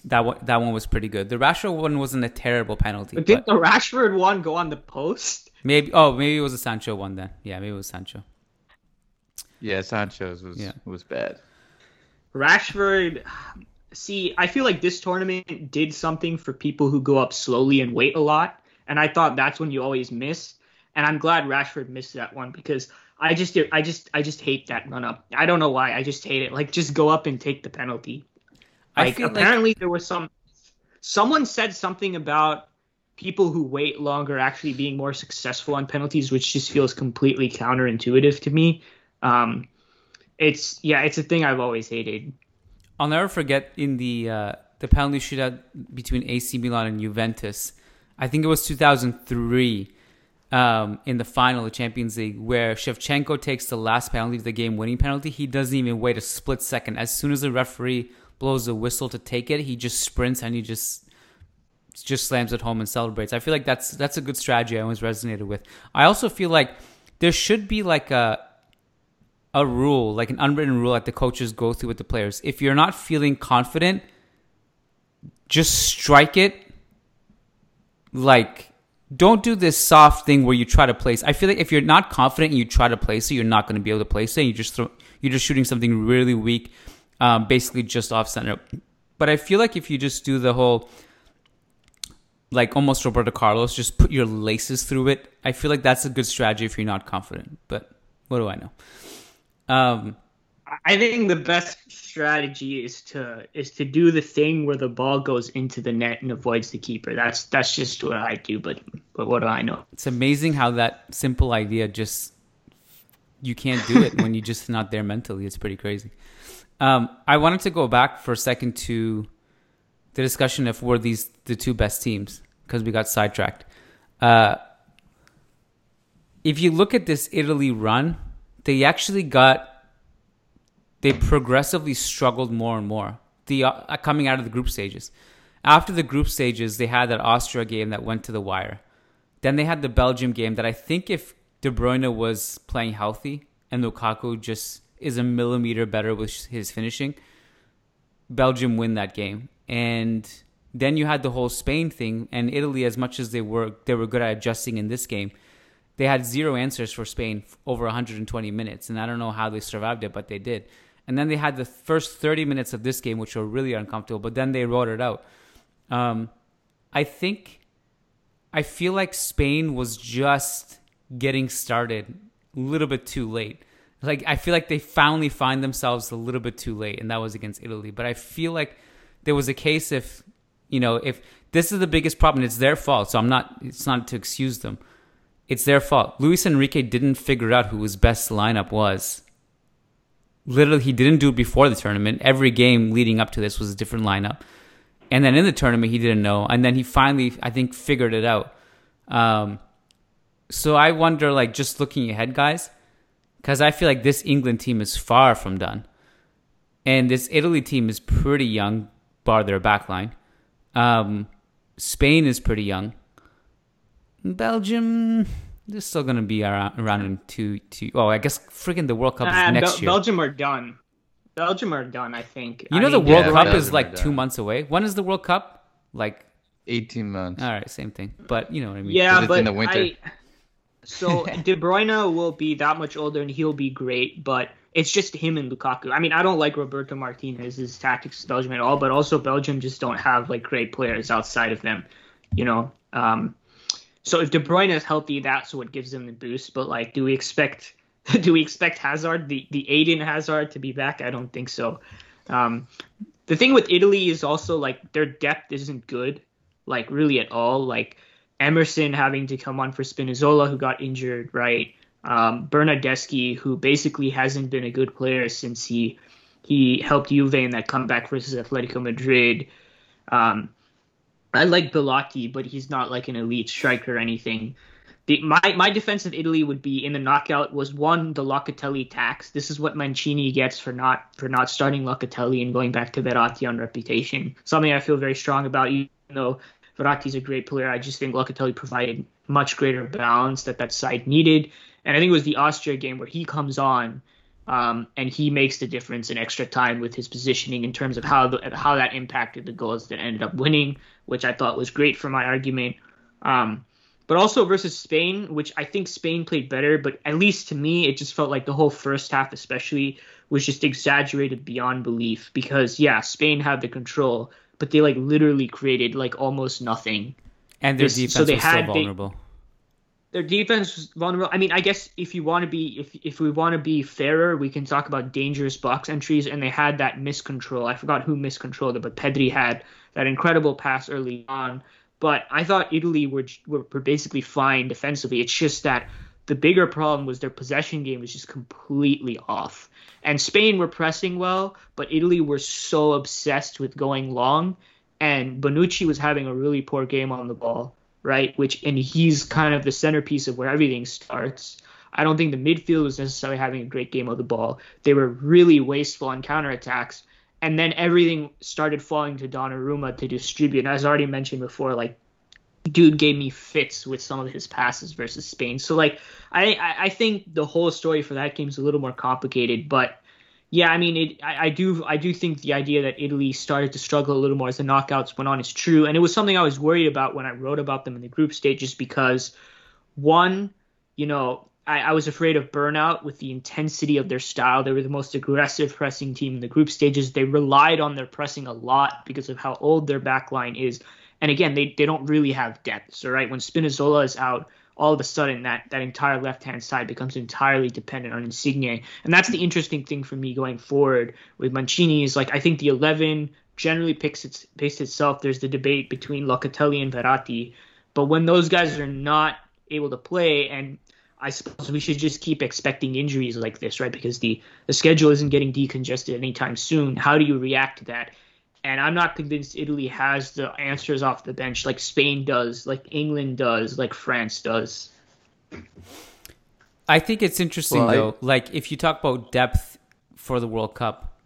That one, that one was pretty good. The Rashford one wasn't a terrible penalty. but did but the Rashford one go on the post? maybe, oh, maybe it was a Sancho one then. Yeah, maybe it was Sancho. yeah, Sancho's was Yeah. was bad. Rashford, see, I feel like this tournament did something for people who go up slowly and wait a lot, and I thought that's when you always miss. And I'm glad Rashford missed that one because I just, I just, I just hate that run up. I don't know why. I just hate it. Like, just go up and take the penalty. I Like, feel like- apparently there was some, someone said something about people who wait longer actually being more successful on penalties, which just feels completely counterintuitive to me. Um, it's yeah, it's a thing I've always hated. I'll never forget in the uh, the penalty shootout between AC Milan and Juventus. I think it was 2003 um, in the final of the Champions League where Shevchenko takes the last penalty of the game winning penalty. He doesn't even wait a split second. As soon as the referee blows the whistle to take it, he just sprints and he just just slams it home and celebrates. I feel like that's that's a good strategy I always resonated with. I also feel like there should be like a a rule, like an unwritten rule that the coaches go through with the players. If you're not feeling confident, just strike it. Like, don't do this soft thing where you try to place. I feel like if you're not confident and you try to place it, you're not going to be able to place it. You just throw, you're just shooting something really weak, um, basically just off center. But I feel like if you just do the whole, like almost Roberto Carlos, just put your laces through it. I feel like that's a good strategy if you're not confident. But what do I know? Um, I think the best strategy is to is to do the thing where the ball goes into the net and avoids the keeper. That's that's just what I do. But but what do I know? it's amazing how that simple idea just you can't do it when you're just not there mentally. It's pretty crazy. Um, I wanted to go back for a second to the discussion of were these the two best teams because we got sidetracked. Uh, if you look at this Italy run, they actually got they progressively struggled more and more. The uh, coming out of the group stages. After the group stages, they had that Austria game that went to the wire. Then they had the Belgium game that I think if De Bruyne was playing healthy and Lukaku just is a millimeter better with his finishing, Belgium win that game. And then you had the whole Spain thing and Italy as much as they were they were good at adjusting in this game. They had zero answers for Spain over 120 minutes and I don't know how they survived it but they did. And then they had the first 30 minutes of this game which were really uncomfortable but then they wrote it out. Um, I think I feel like Spain was just getting started a little bit too late. Like I feel like they finally find themselves a little bit too late, and that was against Italy. But I feel like there was a case if you know if this is the biggest problem, it's their fault. So I'm not. It's not to excuse them. It's their fault. Luis Enrique didn't figure out who his best lineup was. Literally, he didn't do it before the tournament. Every game leading up to this was a different lineup. And then in the tournament, he didn't know. And then he finally, I think, figured it out. Um, so I wonder, like, just looking ahead, guys, because I feel like this England team is far from done. And this Italy team is pretty young, bar their backline. Um, Spain is pretty young. Belgium, they're still going to be around, around in two, two. Oh, I guess freaking the World Cup is Nah, next Bel- year. Belgium are done. Belgium are done. I think. you I know, the mean, World yeah, Cup Belgium is like two months away. When is the World Cup? Like, 18 months. all right, same thing. But you know what I mean. Yeah, 'Cause it's but in the winter. I, so [LAUGHS] De Bruyne will be that much older and he'll be great, but it's just him and Lukaku. I mean, I don't like Roberto Martinez's tactics Belgium at all, but also Belgium just don't have like great players outside of them, you know. Um, so if De Bruyne is healthy, that's what gives them the boost. But like, do we expect [LAUGHS] do we expect Hazard, the the Eden Hazard, to be back? I don't think so. Um, the thing with Italy is also like their depth isn't good, like really at all. Like Emerson having to come on for Spinazzola, who got injured, right? Um, Bernardeschi, who basically hasn't been a good player since he he helped Juve in that comeback versus Atletico Madrid. Um, I like Belotti, but he's not like an elite striker or anything. The, my my defense of Italy would be in the knockout was one the Locatelli tax. This is what Mancini gets for not for not starting Locatelli and going back to Verratti on reputation. Something I feel very strong about, even though Verratti's a great player. I just think Locatelli provided much greater balance that that side needed. And I think it was the Austria game where he comes on um, and he makes the difference in extra time with his positioning in terms of how the, how that impacted the goals that ended up winning, which I thought was great for my argument. Um, but also versus Spain, which I think Spain played better, but at least to me, it just felt like the whole first half, especially, was just exaggerated beyond belief. Because yeah, Spain had the control, but they like literally created like almost nothing. and their this- defense so they was had- still they- vulnerable. Their defense was vulnerable. I mean, I guess if you want to be if if we want to be fairer, we can talk about dangerous box entries, and they had that miscontrol. I forgot who miscontrolled it, but Pedri had that incredible pass early on. But I thought Italy were, were basically fine defensively. It's just that the bigger problem was their possession game was just completely off. And Spain were pressing well, but Italy were so obsessed with going long, and Bonucci was having a really poor game on the ball right? Which and he's kind of the centerpiece of where everything starts. I don't think the midfield was necessarily having a great game of the ball. They were really wasteful on counterattacks. And then everything started falling to Donnarumma to distribute. And as already mentioned before, like dude gave me fits with some of his passes versus Spain. So like I, I, think the whole story for that game is a little more complicated, but yeah, I mean, it, I, I do, I do think the idea that Italy started to struggle a little more as the knockouts went on is true, and it was something I was worried about when I wrote about them in the group stages because, one, you know, I, I was afraid of burnout with the intensity of their style. They were the most aggressive pressing team in the group stages. They relied on their pressing a lot because of how old their back line is, and again, they they don't really have depth. So right when Spinazzola is out, all of a sudden that that entire left hand side becomes entirely dependent on Insigne, and that's the interesting thing for me going forward with Mancini is like I think the eleven generally picks its picks itself. There's the debate between Locatelli and Verratti, but when those guys are not able to play, and I suppose we should just keep expecting injuries like this, right? Because the the schedule isn't getting decongested anytime soon. How do you react to that? And I'm not convinced Italy has the answers off the bench like Spain does, like England does, like France does. I think it's interesting Well, I- though. Like if you talk about depth for the World Cup,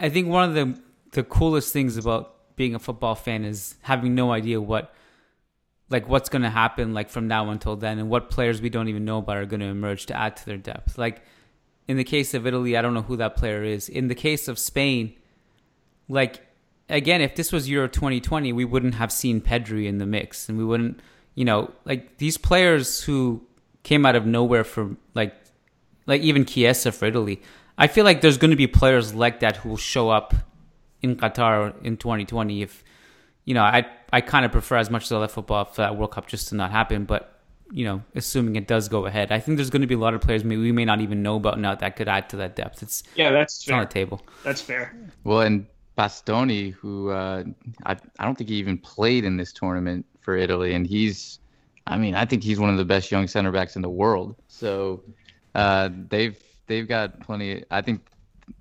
I think one of the the coolest things about being a football fan is having no idea what like what's going to happen like from now until then and what players we don't even know about are going to emerge to add to their depth. Like in the case of Italy, I don't know who that player is. In the case of Spain, like again, if this was Euro 2020, we wouldn't have seen Pedri in the mix, and we wouldn't, you know, like these players who came out of nowhere for like, like even Chiesa for Italy. I feel like there's going to be players like that who will show up in Qatar in 2020. If you know, I I kind of prefer as much as I love football for that World Cup just to not happen, but you know, assuming it does go ahead. I think there's going to be a lot of players maybe we may not even know about now that could add to that depth. It's yeah, that's it's fair. on the table. That's fair. Well, and Bastoni, who uh, I I don't think he even played in this tournament for Italy, and he's, I mean, I think he's one of the best young center backs in the world. So uh, they've they've got plenty. I think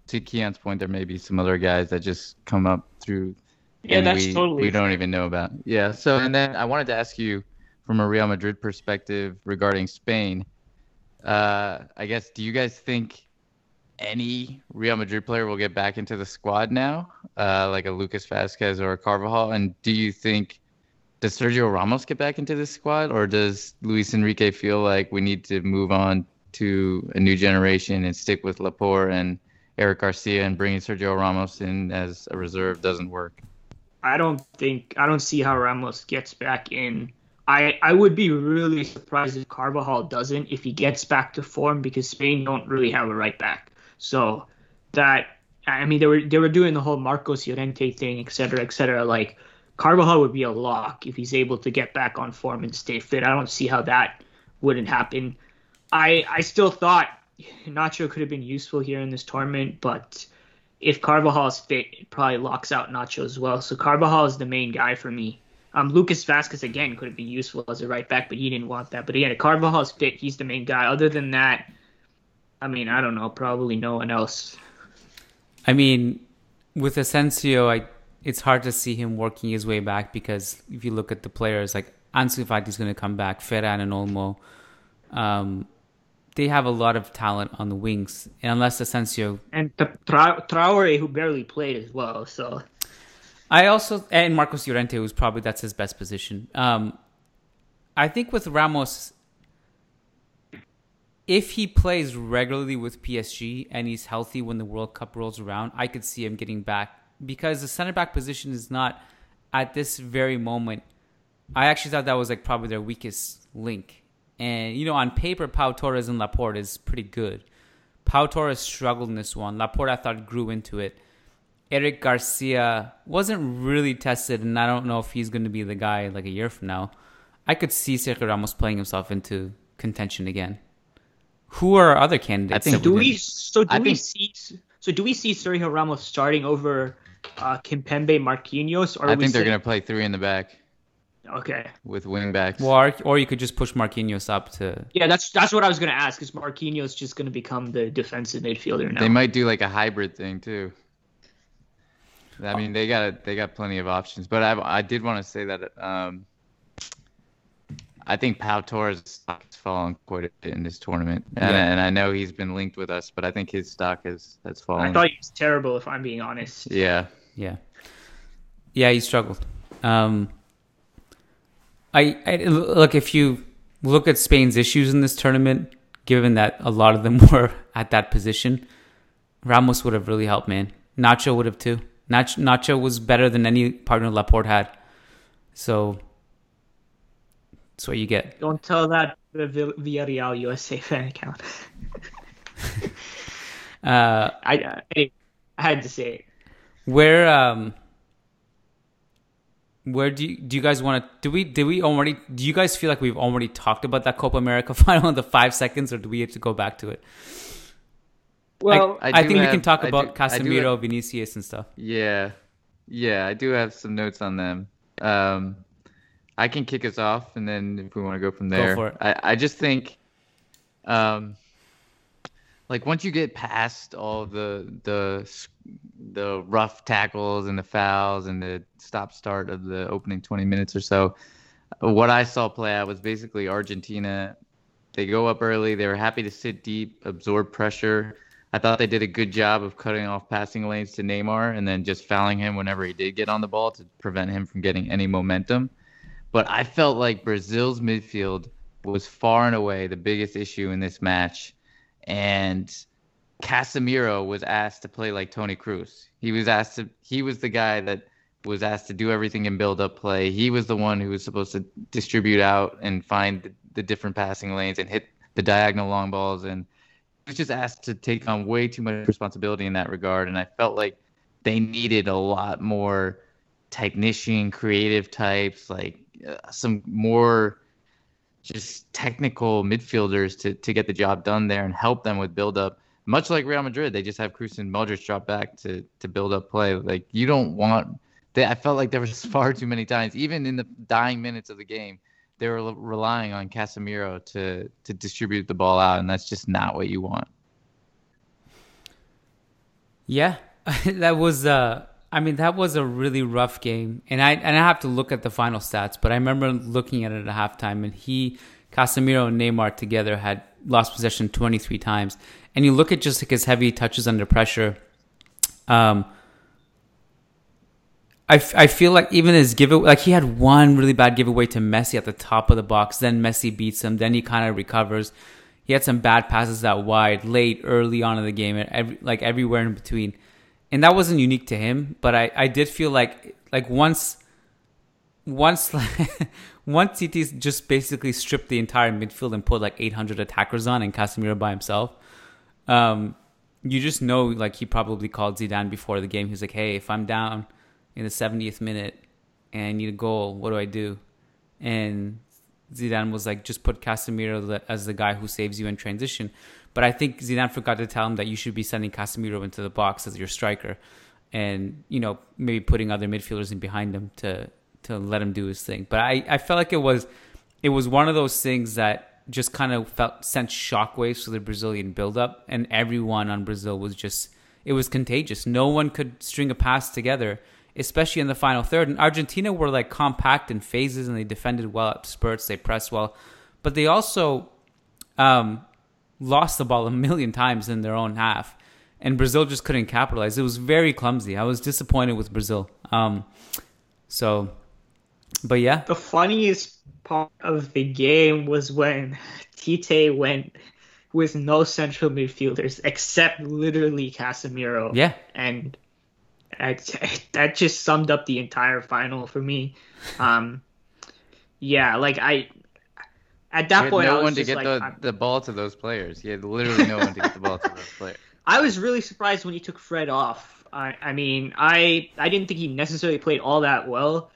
to Kiyan's point, there may be some other guys that just come up through. Yeah, that's we, totally we don't even know about. Yeah. So and then I wanted to ask you from a Real Madrid perspective regarding Spain. Uh, I guess do you guys think any Real Madrid player will get back into the squad now, uh, like a Lucas Vázquez or a Carvajal? And do you think does Sergio Ramos get back into the squad, or does Luis Enrique feel like we need to move on to a new generation and stick with Laporte and Eric Garcia and bringing Sergio Ramos in as a reserve doesn't work? I don't think I don't see how Ramos gets back in. I I would be really surprised if Carvajal doesn't if he gets back to form because Spain don't really have a right back. So that I mean they were they were doing the whole Marcos Llorente thing, et cetera, et cetera. Like Carvajal would be a lock if he's able to get back on form and stay fit. I don't see how that wouldn't happen. I I still thought Nacho could have been useful here in this tournament, but if Carvajal is fit, it probably locks out Nacho as well. So Carvajal is the main guy for me. Um, Lucas Vázquez again could have been useful as a right back, but he didn't want that. But again, if Carvajal is fit, he's the main guy. Other than that, I mean, I don't know, probably no one else. I mean, with Asensio, I it's hard to see him working his way back because if you look at the players like Ansu Fati's going to come back, Ferran and Olmo, um, they have a lot of talent on the wings. And unless Asensio, And Tra- Tra- Traore, who barely played as well. So I also and Marcos Llorente, who's probably that's his best position. Um, I think with Ramos, if he plays regularly with PSG and he's healthy when the World Cup rolls around, I could see him getting back because the center back position is not at this very moment. I actually thought that was like probably their weakest link. And you know, on paper, Pau Torres and Laporte is pretty good. Pau Torres struggled in this one. Laporte, I thought, grew into it. Eric Garcia wasn't really tested, and I don't know if he's going to be the guy like a year from now. I could see Sergio Ramos playing himself into contention again. Who are our other candidates? I think- do we we so do I we think- see so do we see Sergio Ramos starting over uh, Kimpembe Marquinhos or I think they're saying- going to play three in the back okay with wing backs. Or, or you could just push Marquinhos up to. yeah that's that's what I was gonna ask is Marquinhos just gonna become the defensive midfielder now They might do like a hybrid thing too. I mean, they got they got plenty of options, but I I did want to say that um, I think Pau Torres' stock has fallen quite a bit in this tournament, and, Yeah. and I know he's been linked with us, but I think his stock has has fallen. I thought he was terrible if I'm being honest yeah, Yeah, yeah, he struggled. Um, I, I look if you look at Spain's issues in this tournament, given that a lot of them [LAUGHS] were at that position, Ramos would have really helped, man. Nacho would have too. Nach- Nacho was better than any partner Laporte had, so that's what you get. don't tell that the Vill- Villarreal USA fan account [LAUGHS] Uh, [LAUGHS] I, I I had to say it Where um where do you, do you guys want to do we do we already do you guys feel like we've already talked about that Copa America [LAUGHS] final in the 5 seconds or do we have to go back to it? well I, I I do think we can talk I about do Casemiro, have- Vinicius and stuff. yeah, yeah. I do have some notes on them. Um, I can kick us off, and then if we want to go from there, for it. I I just think, um, like once you get past all the the the rough tackles and the fouls and the stop start of the opening 20 minutes or so what i saw play out was basically argentina. They go up early. They were happy to sit deep absorb pressure. I thought they did a good job of cutting off passing lanes to neymar and then just fouling him whenever he did get on the ball to prevent him from getting any momentum but i felt like brazil's midfield was far and away the biggest issue in this match and Casemiro was asked to play like Toni Kroos. He was asked to he was the guy that was asked to do everything in build up play. He was the one who was supposed to distribute out and find the, different passing lanes and hit the diagonal long balls and he was just asked to take on way too much responsibility in that regard and I felt like they needed a lot more technician creative types like uh, some more just technical midfielders to, to get the job done there and help them with build up. Much like Real Madrid, they just have Kroos and Modric drop back to to build up play. Like you don't want. They, I felt like there was [LAUGHS] far too many times, even in the dying minutes of the game, they were relying on Casemiro to to distribute the ball out, and that's just not what you want. Yeah, [LAUGHS] that was. Uh, I mean, that was a really rough game, and I and I have to look at the final stats, but I remember looking at it at halftime, and he, Casemiro, and Neymar together had lost possession 23 times, and you look at just like his heavy touches under pressure. Um, I, f- I feel like even his giveaway, like he had one really bad giveaway to Messi at the top of the box. Then Messi beats him. Then he kind of recovers. He had some bad passes out wide, late, early on in the game, and every, like everywhere in between. And that wasn't unique to him, but I, I did feel like like once once [LAUGHS] once Tite just basically stripped the entire midfield and put like 800 attackers on and Casemiro by himself. Um, you just know like he probably called Zidane before the game. He's like, "Hey, if I'm down in the 70th minute and I need a goal, what do I do?" And Zidane was like, "Just put Casemiro as the guy who saves you in transition." But I think Zidane forgot to tell him that you should be sending Casemiro into the box as your striker, and you know maybe putting other midfielders in behind him to to let him do his thing. But I, I felt like it was it was one of those things that just kind of felt sent shockwaves to the Brazilian buildup, and everyone on Brazil was just it was contagious. No one could string a pass together, especially in the final third. And Argentina were like compact in phases, and they defended well at spurts. They pressed well, but they also um, lost the ball a million times in their own half, and Brazil just couldn't capitalize. It was very clumsy. I was disappointed with Brazil. Um, so but yeah. The funniest part of the game was when Tite went with no central midfielders except literally Casemiro. Yeah. And that just summed up the entire final for me. Um, yeah, like I at that point no I was one to get like, the, the ball to those players. He had literally no one to get the ball to those [LAUGHS] players. I was really surprised when he took Fred off. I, I mean, I I didn't think he necessarily played all that well,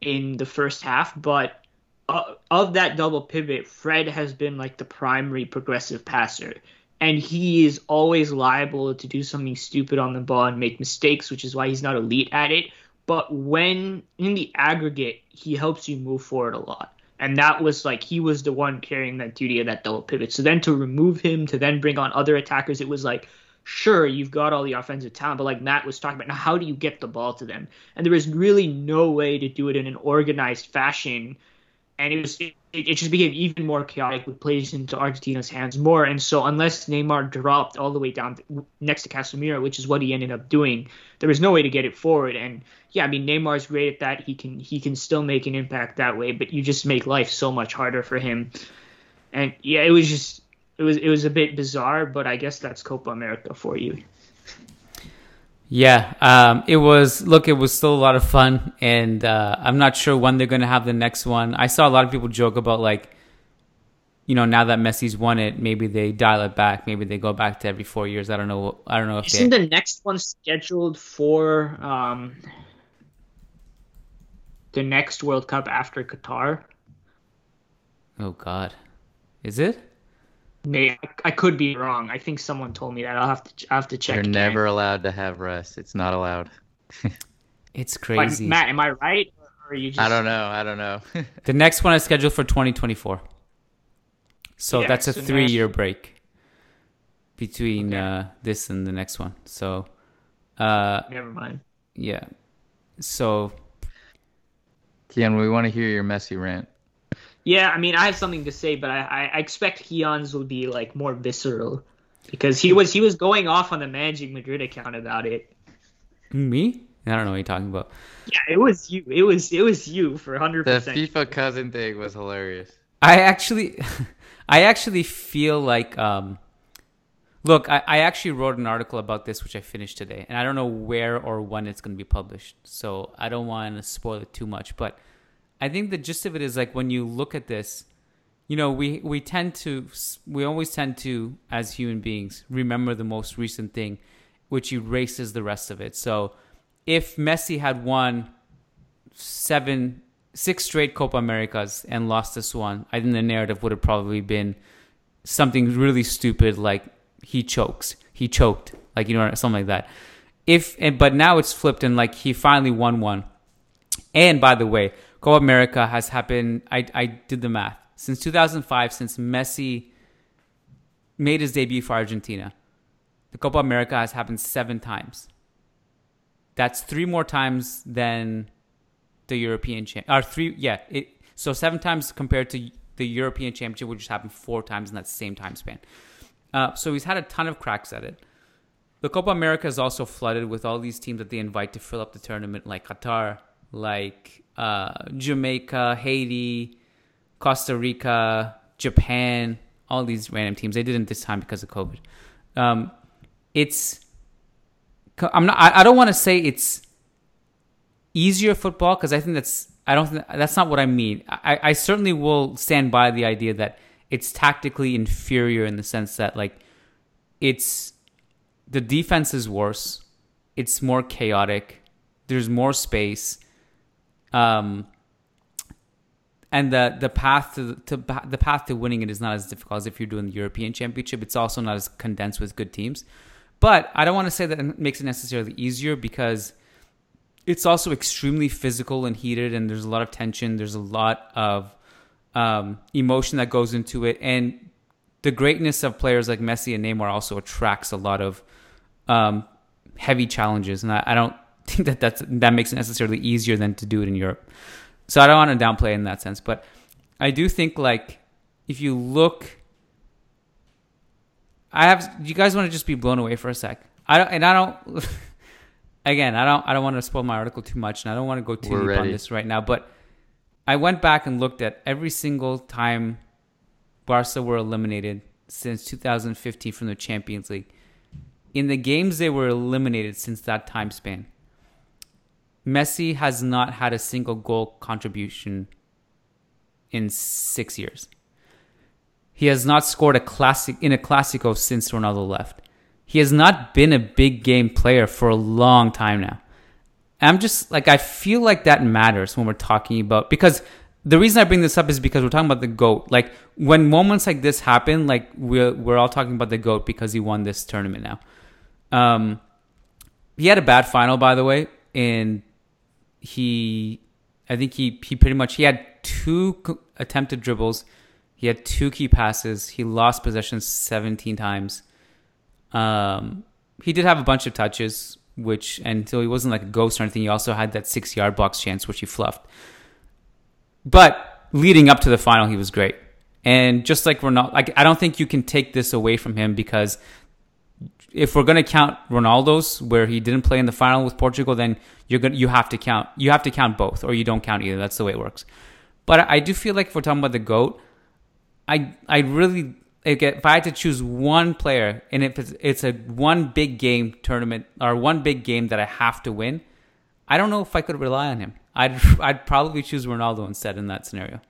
in the first half, but uh, of that double pivot, Fred has been like the primary progressive passer. And he is always liable to do something stupid on the ball and make mistakes, which is why he's not elite at it. But when in the aggregate, he helps you move forward a lot. And that was like he was the one carrying that duty of that double pivot. So then to remove him, to then bring on other attackers, it was like sure, you've got all the offensive talent, but like Matt was talking about, now how do you get the ball to them? And there was really no way to do it in an organized fashion. And it was it, it just became even more chaotic with plays into Argentina's hands more. And so unless Neymar dropped all the way down to, next to Casemiro, which is what he ended up doing, there was no way to get it forward. And yeah, I mean Neymar's great at that. He can he can still make an impact that way, but you just make life so much harder for him. And yeah, it was just it was it was a bit bizarre, but I guess that's Copa America for you. Yeah, um, it was. Look, it was still a lot of fun, and uh, I'm not sure when they're going to have the next one. I saw a lot of people joke about like, you know, now that Messi's won it, maybe they dial it back. Maybe they go back to every four years. I don't know. I don't know if isn't they... the next one scheduled for um, the next World Cup after Qatar. Oh God, is it? May I could be wrong. I think someone told me that. I'll have to I have to check. You're again. never allowed to have rest. It's not allowed. [LAUGHS] it's crazy. Matt, am I right? Or are you just... I don't know. I don't know. [LAUGHS] the next one is scheduled for 2024. So yeah, that's a so three-year break between okay. uh, this and the next one. So, uh, never mind. Yeah. So, Kiyan, we want to hear your Messi rant. Yeah, I mean, I have something to say, but I, I expect Kiyan's will be like more visceral because he was he was going off on the Managing Madrid account about it. Me? I don't know what you're talking about. Yeah, it was you. It was it was you for hundred percent. The FIFA cousin thing was hilarious. I actually, [LAUGHS] I actually feel like, um, look, I, I actually wrote an article about this which I finished today, and I don't know where or when it's going to be published, so I don't want to spoil it too much, but I think the gist of it is like when you look at this, you know, we we tend to we always tend to as human beings remember the most recent thing, which erases the rest of it. So, if Messi had won seven six straight Copa Americas and lost this one, I think the narrative would have probably been something really stupid like he chokes, he choked, like you know something like that. If and but now it's flipped and like he finally won one. And by the way, Copa America has happened. I I did the math since 2005, since Messi made his debut for Argentina. The Copa America has happened seven times. That's three more times than the European champ. Or three, yeah. It, so seven times compared to the European Championship, which happened four times in that same time span. Uh, so he's had a ton of cracks at it. The Copa America is also flooded with all these teams that they invite to fill up the tournament, like Qatar, like uh, Jamaica, Haiti, Costa Rica, Japan, all these random teams. They didn't this time because of COVID. Um, it's I'm not. I, I don't want to say it's easier football because I think that's. I don't. Think, that's not what I mean. I, I certainly will stand by the idea that it's tactically inferior in the sense that like it's the defense is worse. It's more chaotic. There's more space. Um, and the the path to, to the path to winning it is not as difficult as if you're doing the European Championship. It's also not as condensed with good teams. But I don't want to say that it makes it necessarily easier because it's also extremely physical and heated, and there's a lot of tension. There's a lot of um, emotion that goes into it, and the greatness of players like Messi and Neymar also attracts a lot of um, heavy challenges, and I, I don't think that that's, that makes it necessarily easier than to do it in Europe. So I don't want to downplay in that sense, but I do think like if you look I have. You guys want to just be blown away for a sec? I don't, and I don't. [LAUGHS] again, I don't. I don't want to spoil my article too much, and I don't want to go too We're deep ready. on this right now. But I went back and looked at every single time Barca were eliminated since 2015 from the Champions League. In the games they were eliminated since that time span, Messi has not had a single goal contribution in six years. He has not scored a classic in a Clasico since Ronaldo left. He has not been a big game player for a long time now. I'm just like I feel like that matters when we're talking about because the reason I bring this up is because we're talking about the goat. Like when moments like this happen, like we're we're all talking about the goat because he won this tournament now. Um, he had a bad final, by the way, and he, I think he he pretty much he had two attempted dribbles he had two key passes. He lost possession 17 times. Um, he did have a bunch of touches, which until he wasn't like a ghost or anything, he also had that six yard box chance, which he fluffed. But leading up to the final, he was great. And just like Ronaldo, like I don't think you can take this away from him because if we're gonna count Ronaldo's where he didn't play in the final with Portugal, then you're gonna you have to count you have to count both, or you don't count either. That's the way it works. But I do feel like if we're talking about the goat, I I really if I had to choose one player, and if it's, it's a one big game tournament or one big game that I have to win, I don't know if I could rely on him. I'd [LAUGHS] I'd probably choose Ronaldo instead in that scenario.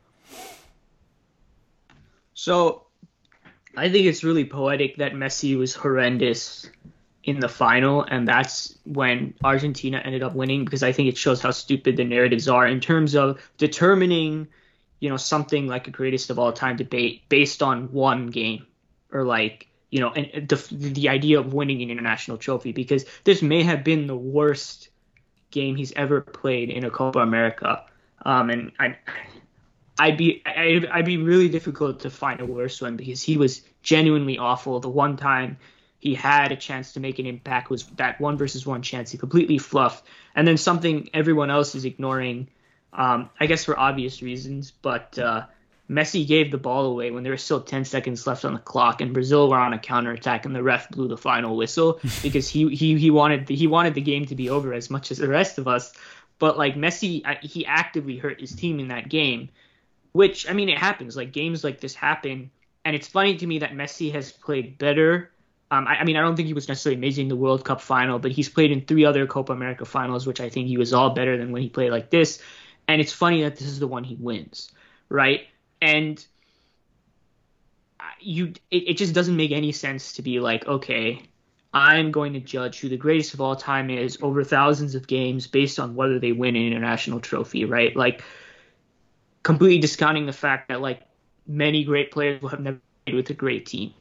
So, I think it's really poetic that Messi was horrendous in the final, and that's when Argentina ended up winning because I think it shows how stupid the narratives are in terms of determining you know something like a greatest of all time debate based on one game or like you know and the the idea of winning an international trophy because this may have been the worst game he's ever played in a Copa America. Um and I I'd be I'd, I'd be really difficult to find a worse one because he was genuinely awful the one time he had a chance to make an impact was that one versus one chance he completely fluffed and then something everyone else is ignoring um, I guess for obvious reasons, but uh, Messi gave the ball away when there were still 10 seconds left on the clock, and Brazil were on a counterattack, and the ref blew the final whistle [LAUGHS] because he he he wanted the, he wanted the game to be over as much as the rest of us. But like Messi, he actively hurt his team in that game, which I mean it happens. Like games like this happen, and it's funny to me that Messi has played better. Um, I, I mean, I don't think he was necessarily amazing in the World Cup final, but he's played in three other Copa America finals, which I think he was all better than when he played like this and it's funny that this is the one he wins, right? And you, it, it just doesn't make any sense to be like, okay, I'm going to judge who the greatest of all time is over thousands of games based on whether they win an international trophy, right? Like, completely discounting the fact that like many great players will have never played with a great team,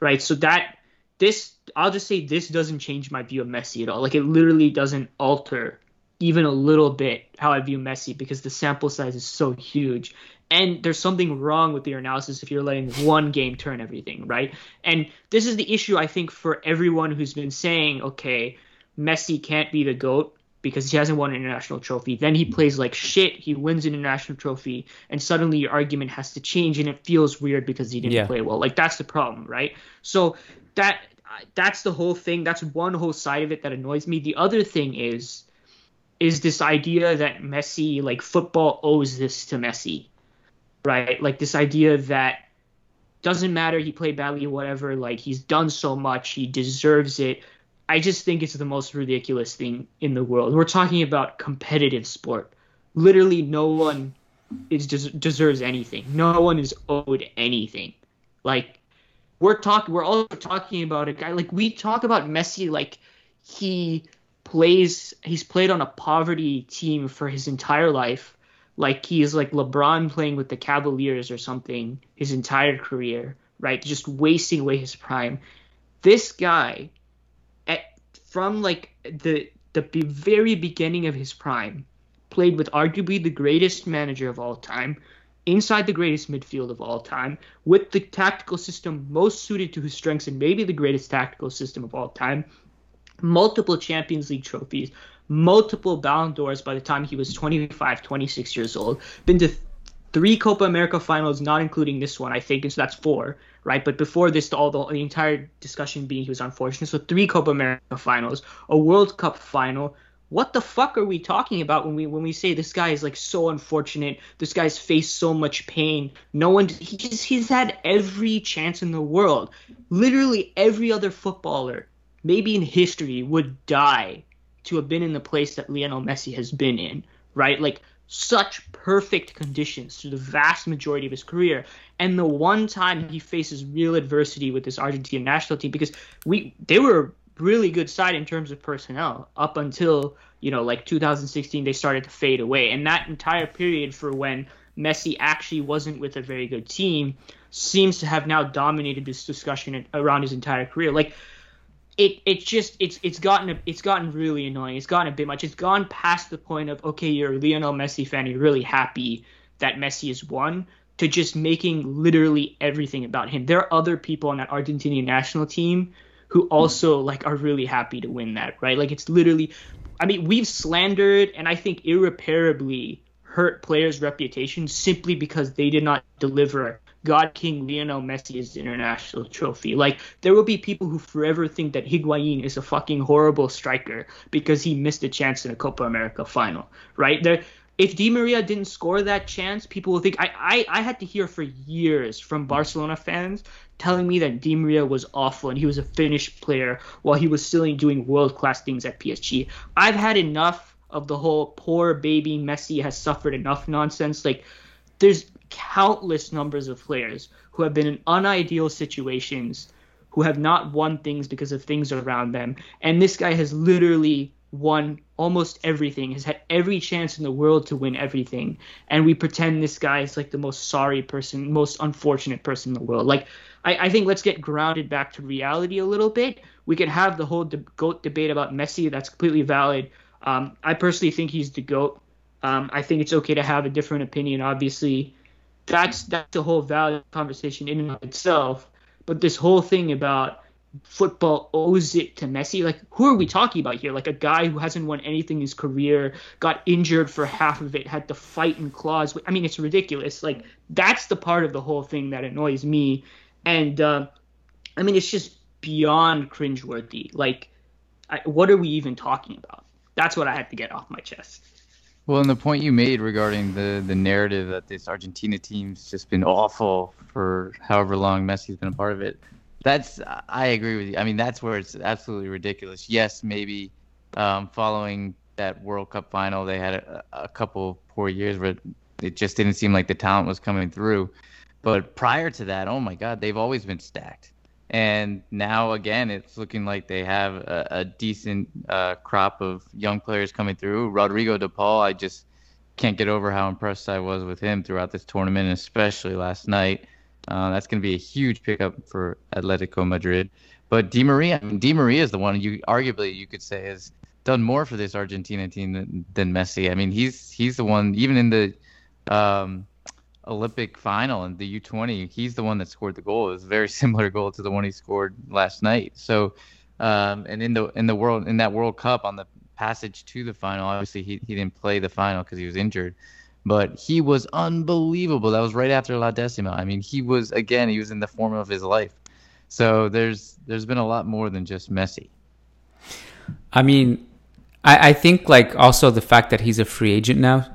right? So that this I'll just say this doesn't change my view of Messi at all. Like it literally doesn't alter even a little bit how I view Messi because the sample size is so huge. And there's something wrong with your analysis if you're letting one game turn everything, right? And this is the issue I think for everyone who's been saying, okay, Messi can't be the GOAT because he hasn't won an international trophy. Then he plays like shit, he wins an international trophy, and suddenly your argument has to change and it feels weird because he didn't yeah. play well. Like that's the problem, right? So that that's the whole thing. That's one whole side of it that annoys me. The other thing is is this idea that Messi, like football owes this to Messi, right? Like this idea that doesn't matter he played badly or whatever, like he's done so much, he deserves it. I just think it's the most ridiculous thing in the world. We're talking about competitive sport. Literally, no one is des- deserves anything. No one is owed anything. Like we're talking, we're all talking about a guy like we talk about Messi like he plays. He's played on a poverty team for his entire life. Like he's like LeBron playing with the Cavaliers or something his entire career, right? Just wasting away his prime. This guy from like the the very beginning of his prime, played with arguably the greatest manager of all time, inside the greatest midfield of all time, with the tactical system most suited to his strengths and maybe the greatest tactical system of all time, multiple Champions League trophies, multiple Ballon d'Ors by the time he was 25, 26 years old, been to three Copa America finals, not including this one, I think, and so that's four, right? But before this, all the, the entire discussion being he was unfortunate. So three Copa America finals, a World Cup final. What the fuck are we talking about when we when we say this guy is like so unfortunate? This guy's faced so much pain. No one he just he's had every chance in the world. Literally every other footballer, maybe in history, would die to have been in the place that Lionel Messi has been in, right? Like such perfect conditions through the vast majority of his career. And the one time he faces real adversity with this Argentine national team, because we they were a really good side in terms of personnel up until you know like 2016 they started to fade away, and that entire period for when Messi actually wasn't with a very good team seems to have now dominated this discussion around his entire career. Like it it's just it's it's gotten a, it's gotten really annoying. It's gotten a bit much. It's gone past the point of okay, you're a Lionel Messi fan, you're really happy that Messi has won, to just making literally everything about him. There are other people on that Argentinian national team who hmm. also like are really happy to win that, right? Like it's literally I mean, we've slandered and I think irreparably hurt players' reputation simply because they did not deliver God King Lionel Messi's international trophy. Like there will be people who forever think that Higuain is a fucking horrible striker because he missed a chance in a Copa America final, right? There if Di Maria didn't score that chance, people will think I, I, I had to hear for years from Barcelona fans telling me that Di Maria was awful and he was a finished player while he was still doing world class things at PSG. I've had enough of the whole poor baby Messi has suffered enough nonsense. Like there's countless numbers of players who have been in unideal situations, who have not won things because of things around them. And this guy has literally won almost everything, has had every chance in the world to win everything. And we pretend this guy is like the most sorry person, most unfortunate person in the world. Like, I, I think let's get grounded back to reality a little bit. We can have the whole de- GOAT debate about Messi, that's completely valid. Um, I personally think he's the GOAT. Um, I think it's okay to have a different opinion, obviously that's that's the whole value conversation in and of itself. But this whole thing about football owes it to Messi, like who are we talking about here? Like a guy who hasn't won anything in his career, got injured for half of it, had to fight in claws. I mean, it's ridiculous. Like that's the part of the whole thing that annoys me, and uh, I mean, it's just beyond cringeworthy. Like, I, what are we even talking about? That's what I had to get off my chest. Well, and the point you made regarding the the narrative that this Argentina team's just been awful for however long Messi's been a part of it. That's I agree with you. I mean, that's where it's absolutely ridiculous. Yes, maybe um, following that World Cup final, they had a, a couple poor years where it just didn't seem like the talent was coming through. But prior to that, oh my God, they've always been stacked. And now again, it's looking like they have a, a decent uh, crop of young players coming through. Rodrigo De Paul, I just can't get over how impressed I was with him throughout this tournament, especially last night. Uh, that's going to be a huge pickup for Atletico Madrid. But Di Maria, I mean, Di Maria is the one you arguably you could say has done more for this Argentina team than, than Messi. I mean, he's he's the one even in the um, Olympic final in the U20, he's the one that scored the goal. It was a very [LAUGHS] similar goal to the one he scored last night. So, um, and in the in the world in that World Cup on the passage to the final, obviously he he didn't play the final because he was injured, but he was unbelievable. That was right after La Decima. I mean, he was again he was in the form of his life. So there's there's been a lot more than just Messi. I mean, I, I think like also the fact that he's a free agent now.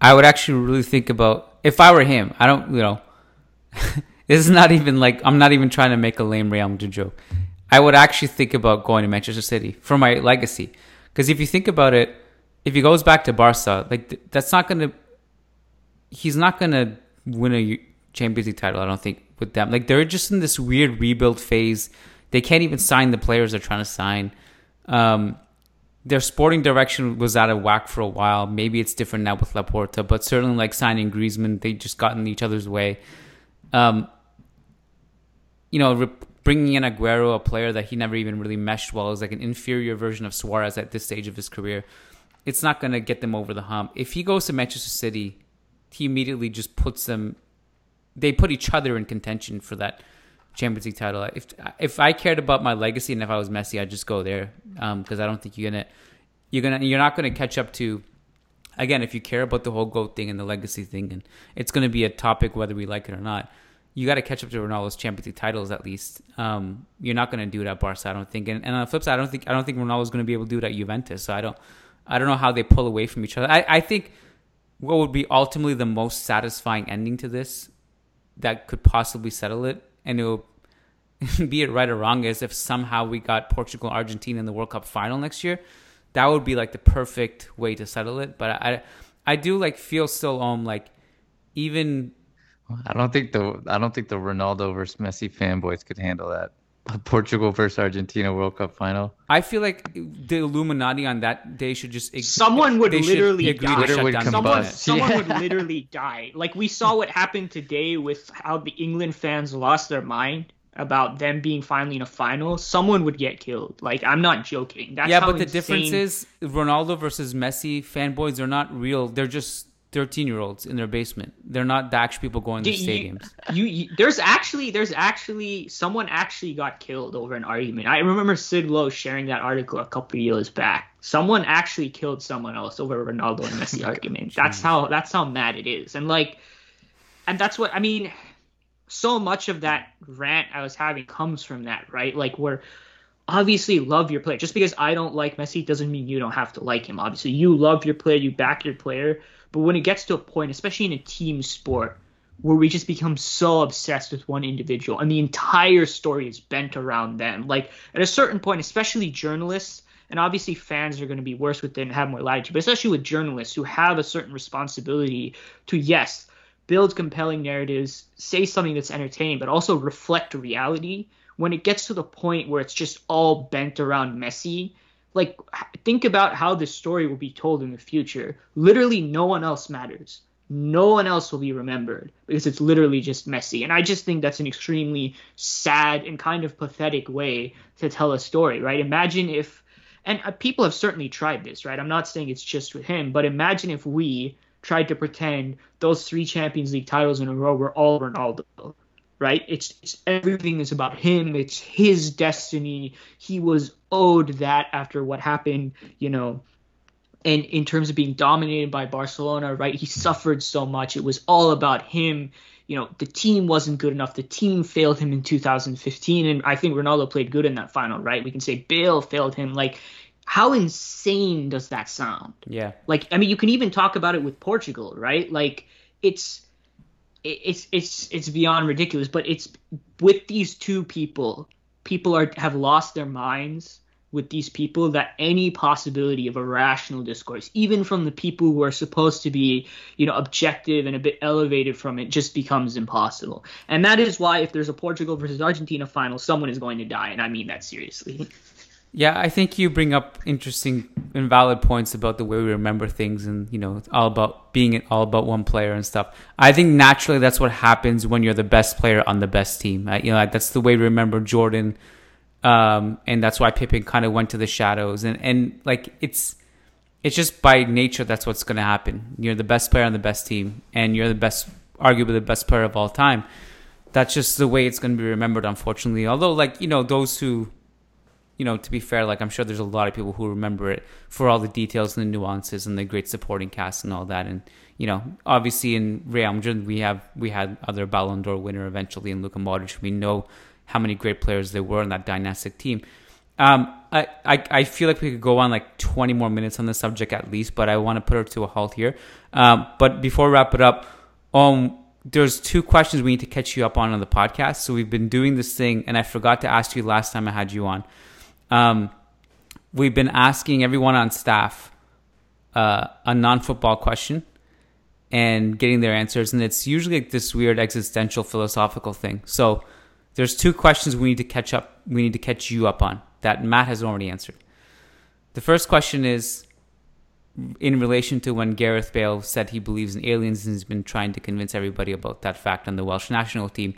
I would actually really think about if I were him. I don't, you know, [LAUGHS] this is not even like I'm not even trying to make a lame Real Madrid joke. I would actually think about going to Manchester City for my legacy. Because if you think about it, if he goes back to Barca, like that's not gonna, he's not gonna win a Champions League title. I don't think with them. Like they're just in this weird rebuild phase. They can't even sign the players they're trying to sign. Um, their sporting direction was out of whack for a while. Maybe it's different now with Laporta, but certainly like signing Griezmann, they just got in each other's way. Um, you know, re- bringing in Aguero, a player that he never even really meshed well, is like an inferior version of Suarez at this stage of his career. It's not going to get them over the hump. If he goes to Manchester City, he immediately just puts them. They put each other in contention for that Champions League title. If if I cared about my legacy and if I was Messi, I'd just go there because um, I don't think you're gonna you're gonna you're not gonna catch up to. Again, if you care about the whole goat thing and the legacy thing, and it's going to be a topic whether we like it or not, you got to catch up to Ronaldo's Champions League titles at least. Um, you're not going to do it at Barca, I don't think. And, and, on the flip side, I don't think I don't think Ronaldo's going to be able to do it at Juventus. So I don't I don't know how they pull away from each other. I, I think what would be ultimately the most satisfying ending to this that could possibly settle it, and it will [LAUGHS] be it right or wrong, is if somehow we got Portugal, Argentina in the World Cup final next year. That would be like the perfect way to settle it. But I, I do like feel still um like even. I don't think the I don't think the Ronaldo versus Messi fanboys could handle that. [LAUGHS] Portugal versus Argentina World Cup final. I feel like the Illuminati on that day should just someone would literally die. would someone, someone would [LAUGHS] literally die. Like we saw what happened today with how the England fans lost their mind about them being finally in a final, someone would get killed. Like I'm not joking. That's yeah, but the insane... difference is Ronaldo versus Messi fanboys. They're not real. They're just 13 year olds in their basement. They're not the actual people going to stadiums. You, you, there's actually there's actually someone actually got killed over an argument. I remember Sid Lowe sharing that article a couple years back. Someone actually killed someone else over a Ronaldo and Messi [LAUGHS] argument. That's how that's how mad it is. And like and that's what I mean so much of that rant I was having comes from that, right? Like we're obviously love your player. Just because I don't like Messi doesn't mean you don't have to like him. Obviously, you love your player, you back your player. But when it gets to a point, especially in a team sport, where we just become so obsessed with one individual and the entire story is bent around them, like at a certain point, especially journalists, and obviously fans are going to be worse with it and have more latitude, but especially with journalists who have a certain responsibility to, yes, build compelling narratives, say something that's entertaining, but also reflect reality. When it gets to the point where it's just all bent around Messi, like think about how this story will be told in the future. Literally, no one else matters. No one else will be remembered because it's literally just Messi. And I just think that's an extremely sad and kind of pathetic way to tell a story, right? Imagine if, and uh, people have certainly tried this, right? I'm not saying it's just with him, but imagine if we tried to pretend those three Champions League titles in a row were all Ronaldo. Right? It's, it's everything is about him. It's his destiny. He was owed that after what happened, you know, and in terms of being dominated by Barcelona, right? He suffered so much. It was all about him. You know, the team wasn't good enough. The team failed him in 2015, and I think Ronaldo played good in that final, right? We can say Bale failed him. Like how insane does that sound? Yeah. Like I mean you can even talk about it with Portugal, right? Like it's it's it's it's beyond ridiculous, but it's with these two people, people are have lost their minds with these people that any possibility of a rational discourse, even from the people who are supposed to be, you know, objective and a bit elevated from it, just becomes impossible. And that is why if there's a Portugal versus Argentina final, someone is going to die, and I mean that seriously. [LAUGHS] Yeah, I think you bring up interesting and valid points about the way we remember things, and you know, it's all about being all about one player and stuff. I think naturally that's what happens when you're the best player on the best team. You know, that's the way we remember Jordan, um, and that's why Pippen kind of went to the shadows, and and like it's it's just by nature that's what's going to happen. You're the best player on the best team, and you're the best, arguably the best player of all time. That's just the way it's going to be remembered, unfortunately. Although, like you know, those who you know, to be fair, like I'm sure there's a lot of people who remember it for all the details and the nuances and the great supporting cast and all that. And you know, obviously in Real Madrid we have we had other Ballon d'Or winner eventually in Luka Modric. We know how many great players there were in that dynastic team. Um, I, I, I feel like we could go on like 20 more minutes on the subject at least, but I want to put it to a halt here. Um, but before we wrap it up, um, there's two questions we need to catch you up on on the podcast. So we've been doing this thing, and I forgot to ask you last time I had you on. Um, we've been asking everyone on staff uh, a non-football question and getting their answers, and it's usually like this weird existential philosophical thing. So there's two questions we need to catch up. We need to catch you up on that Matt has already answered. The first question is in relation to when Gareth Bale said he believes in aliens and he's been trying to convince everybody about that fact on the Welsh national team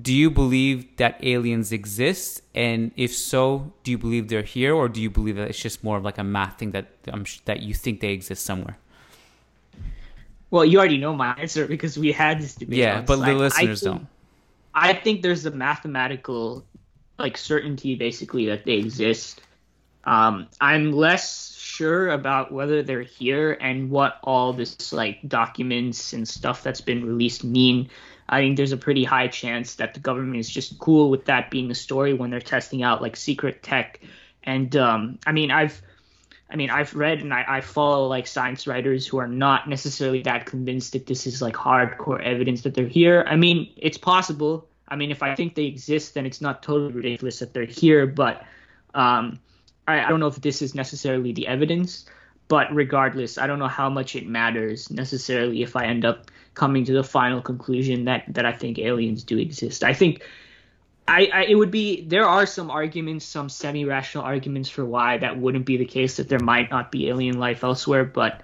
do you believe that aliens exist? And if so do you believe they're here or do you believe that it's just more of like a math thing that um, that you think they exist somewhere? Well you already know my answer because we had this debate yeah but the listeners I think, don't. I think there's a mathematical like certainty basically that they exist. Um i'm less sure about whether they're here and what all this like documents and stuff that's been released mean I think there's a pretty high chance that the government is just cool with that being the story when they're testing out like secret tech. And um, I mean, I've I mean, I've read and I, I, follow like science writers who are not necessarily that convinced that this is like hardcore evidence that they're here. I mean, it's possible. I mean, if I think they exist, then it's not totally ridiculous that they're here. But um, I, I don't know if this is necessarily the evidence. But regardless, I don't know how much it matters necessarily if I end up coming to the final conclusion that that I think aliens do exist. I think I, I, it would be there are some arguments, some semi-rational arguments for why that wouldn't be the case that there might not be alien life elsewhere, but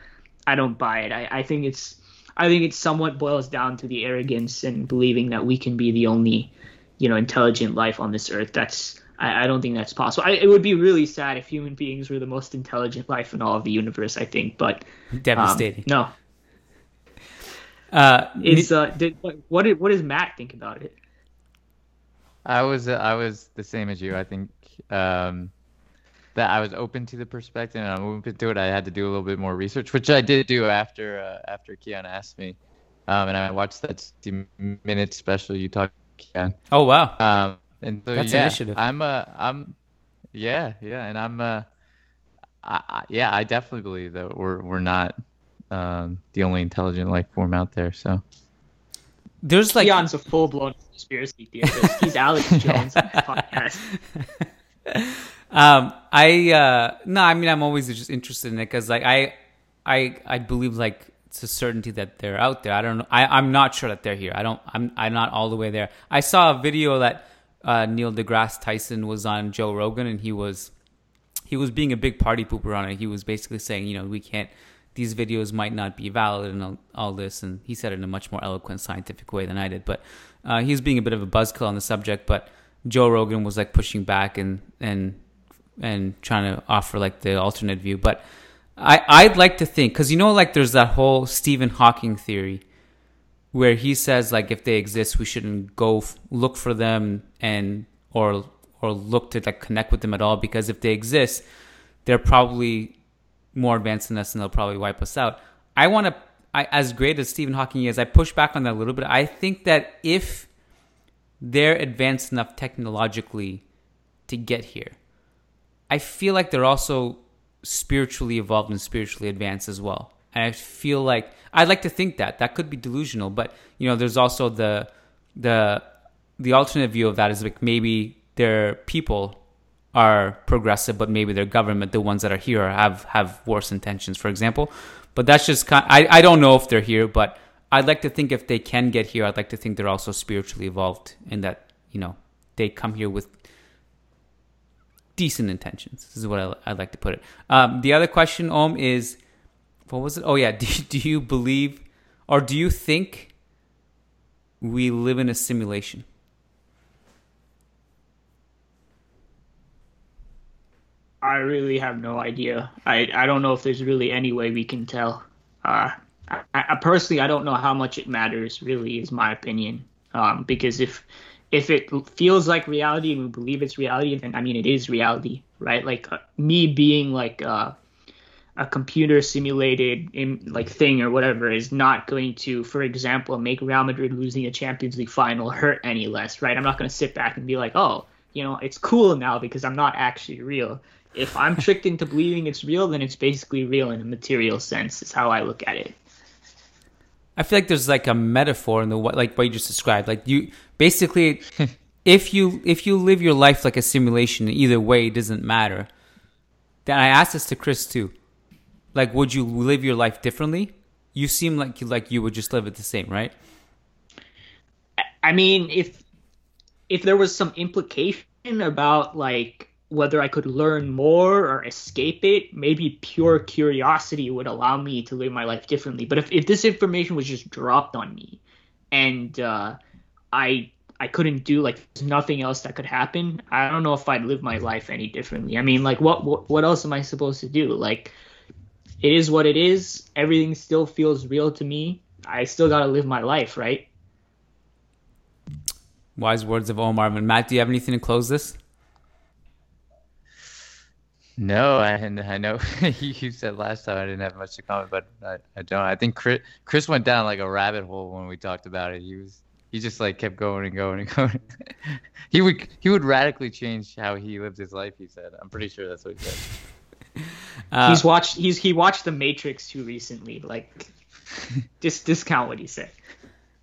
I don't buy it. I, I think it's I think it somewhat boils down to the arrogance and believing that we can be the only, you know, intelligent life on this earth. That's I, I don't think that's possible. I, it would be really sad if human beings were the most intelligent life in all of the universe. I think, but devastating. Um, no, uh, is uh, did, what did what does Matt think about it? I was uh, I was the same as you. I think um, that I was open to the perspective and I'm open to it. I had to do a little bit more research, which I did do after uh, after Kiyan asked me, um, and I watched that 60 minute special you talked. Kiyan. Oh wow! Um, and so That's yeah, initiative. I'm uh I'm yeah yeah, and I'm uh I, I, yeah I definitely believe that we're we're not um, the only intelligent life form out there. So there's like Kiyan's a full blown conspiracy theorist. He's Alex [LAUGHS] Jones podcast. [LAUGHS] Um, I uh, no, I mean I'm always just interested in it because like I, I, I believe like it's a certainty that they're out there. I don't know. I, I'm not sure that they're here. I don't. I'm. I'm not all the way there. I saw a video that uh, Neil deGrasse Tyson was on Joe Rogan, and he was he was being a big party pooper on it. He was basically saying, you know, we can't these videos might not be valid and all, all, this. And he said it in a much more eloquent, scientific way than I did. But uh, he was being a bit of a buzzkill on the subject. But Joe Rogan was like pushing back and and and trying to offer like the alternate view. But I I'd like to think because you know like there's that whole Stephen Hawking theory where he says like if they exist we shouldn't go f- look for them and or or look to like connect with them at all because if they exist they're probably more advanced than us and they'll probably wipe us out. I want to, as great as Stephen Hawking is, I push back on that a little bit. I think that if they're advanced enough technologically to get here, I feel like they're also spiritually evolved and spiritually advanced as well. And I feel like I'd like to think that that could be delusional, but you know, there's also the the the alternate view of that is like maybe they're people are progressive, but maybe their government, the ones that are here, have have worse intentions, for example. But that's just kind. Of, I I don't know if they're here, but I'd like to think if they can get here, I'd like to think they're also spiritually evolved in that you know they come here with decent intentions. This is what I, would like to put it. Um, the other question, Om, is what was it? Oh yeah, [LAUGHS] do, do you believe or do you think we live in a simulation? I really have no idea. I, I don't know if there's really any way we can tell. Uh, I, I personally I don't know how much it matters. Really, is my opinion. Um, because if if it feels like reality and we believe it's reality, then I mean it is reality, right? Like uh, me being like uh, a computer simulated in, like thing or whatever is not going to, for example, make Real Madrid losing a Champions League final hurt any less, right? I'm not going to sit back and be like, oh, you know, it's cool now because I'm not actually real. If I'm tricked into believing it's real, then it's basically real in a material sense. Is how I look at it. I feel like there's like a metaphor in the like what you just described. Like you basically, [LAUGHS] if you if you live your life like a simulation, either way it doesn't matter. Then I asked this to Chris too. Like, would you live your life differently? You seem like you like you would just live it the same, right? I mean, if if there was some implication about like whether I could learn more or escape it, maybe pure curiosity would allow me to live my life differently. But if, if this information was just dropped on me and uh, I I couldn't do like nothing else that could happen, I don't know if I'd live my life any differently. I mean, like what what, what else am I supposed to do? Like it is what it is. Everything still feels real to me. I still got to live my life, right? Wise words of Omar. And Matt, do you have anything to close this? No, I I know [LAUGHS] you said last time I didn't have much to comment, but I, I don't. I think Chris Chris went down like a rabbit hole when we talked about it. He was he just like kept going and going and [LAUGHS] going. he would he would radically change how he lived his life. He said, "I'm pretty sure that's what he said." [LAUGHS] Uh, he's watched he's he watched The Matrix too recently. Like, just discount what he said.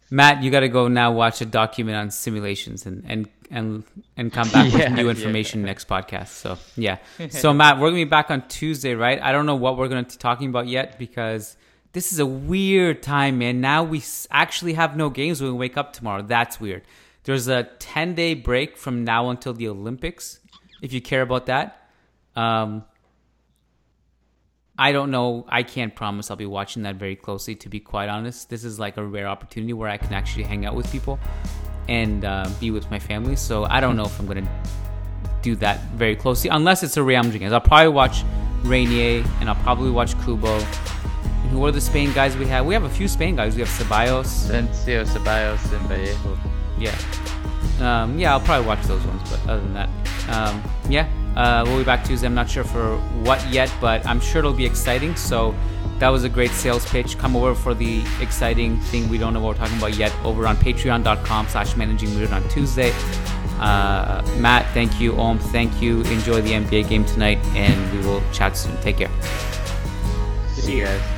Matt, you got to go now watch a document on simulations and and and and come back [LAUGHS] yeah, with new information yeah. next podcast. So yeah. [LAUGHS] So Matt, we're gonna be back on Tuesday, right? I don't know what we're gonna be talking about yet because this is a weird time, man. Now we actually have no games when we wake up tomorrow. That's weird. There's a 10 day break from now until the Olympics. If you care about that. Um, I don't know. I can't promise I'll be watching that very closely. To be quite honest, this is like a rare opportunity where I can actually hang out with people and uh, be with my family. So I don't know if I'm gonna do that very closely, unless it's a Real Madrid game. I'll probably watch Reinier and I'll probably watch Kubo. Who are the Spain guys we have? We have a few Spain guys. We have Ceballos, Asensio, Ceballos, and Vallejo. Yeah, um, yeah. I'll probably watch those ones, but other than that, um, yeah. Uh, we'll be back Tuesday. I'm not sure for what yet, but I'm sure it'll be exciting. So that was a great sales pitch. Come over for the exciting thing we don't know what we're talking about yet over on patreon.com slash managing on Tuesday. Uh, Matt, thank you. Om, thank you. Enjoy the NBA game tonight, and we will chat soon. Take care. See you guys.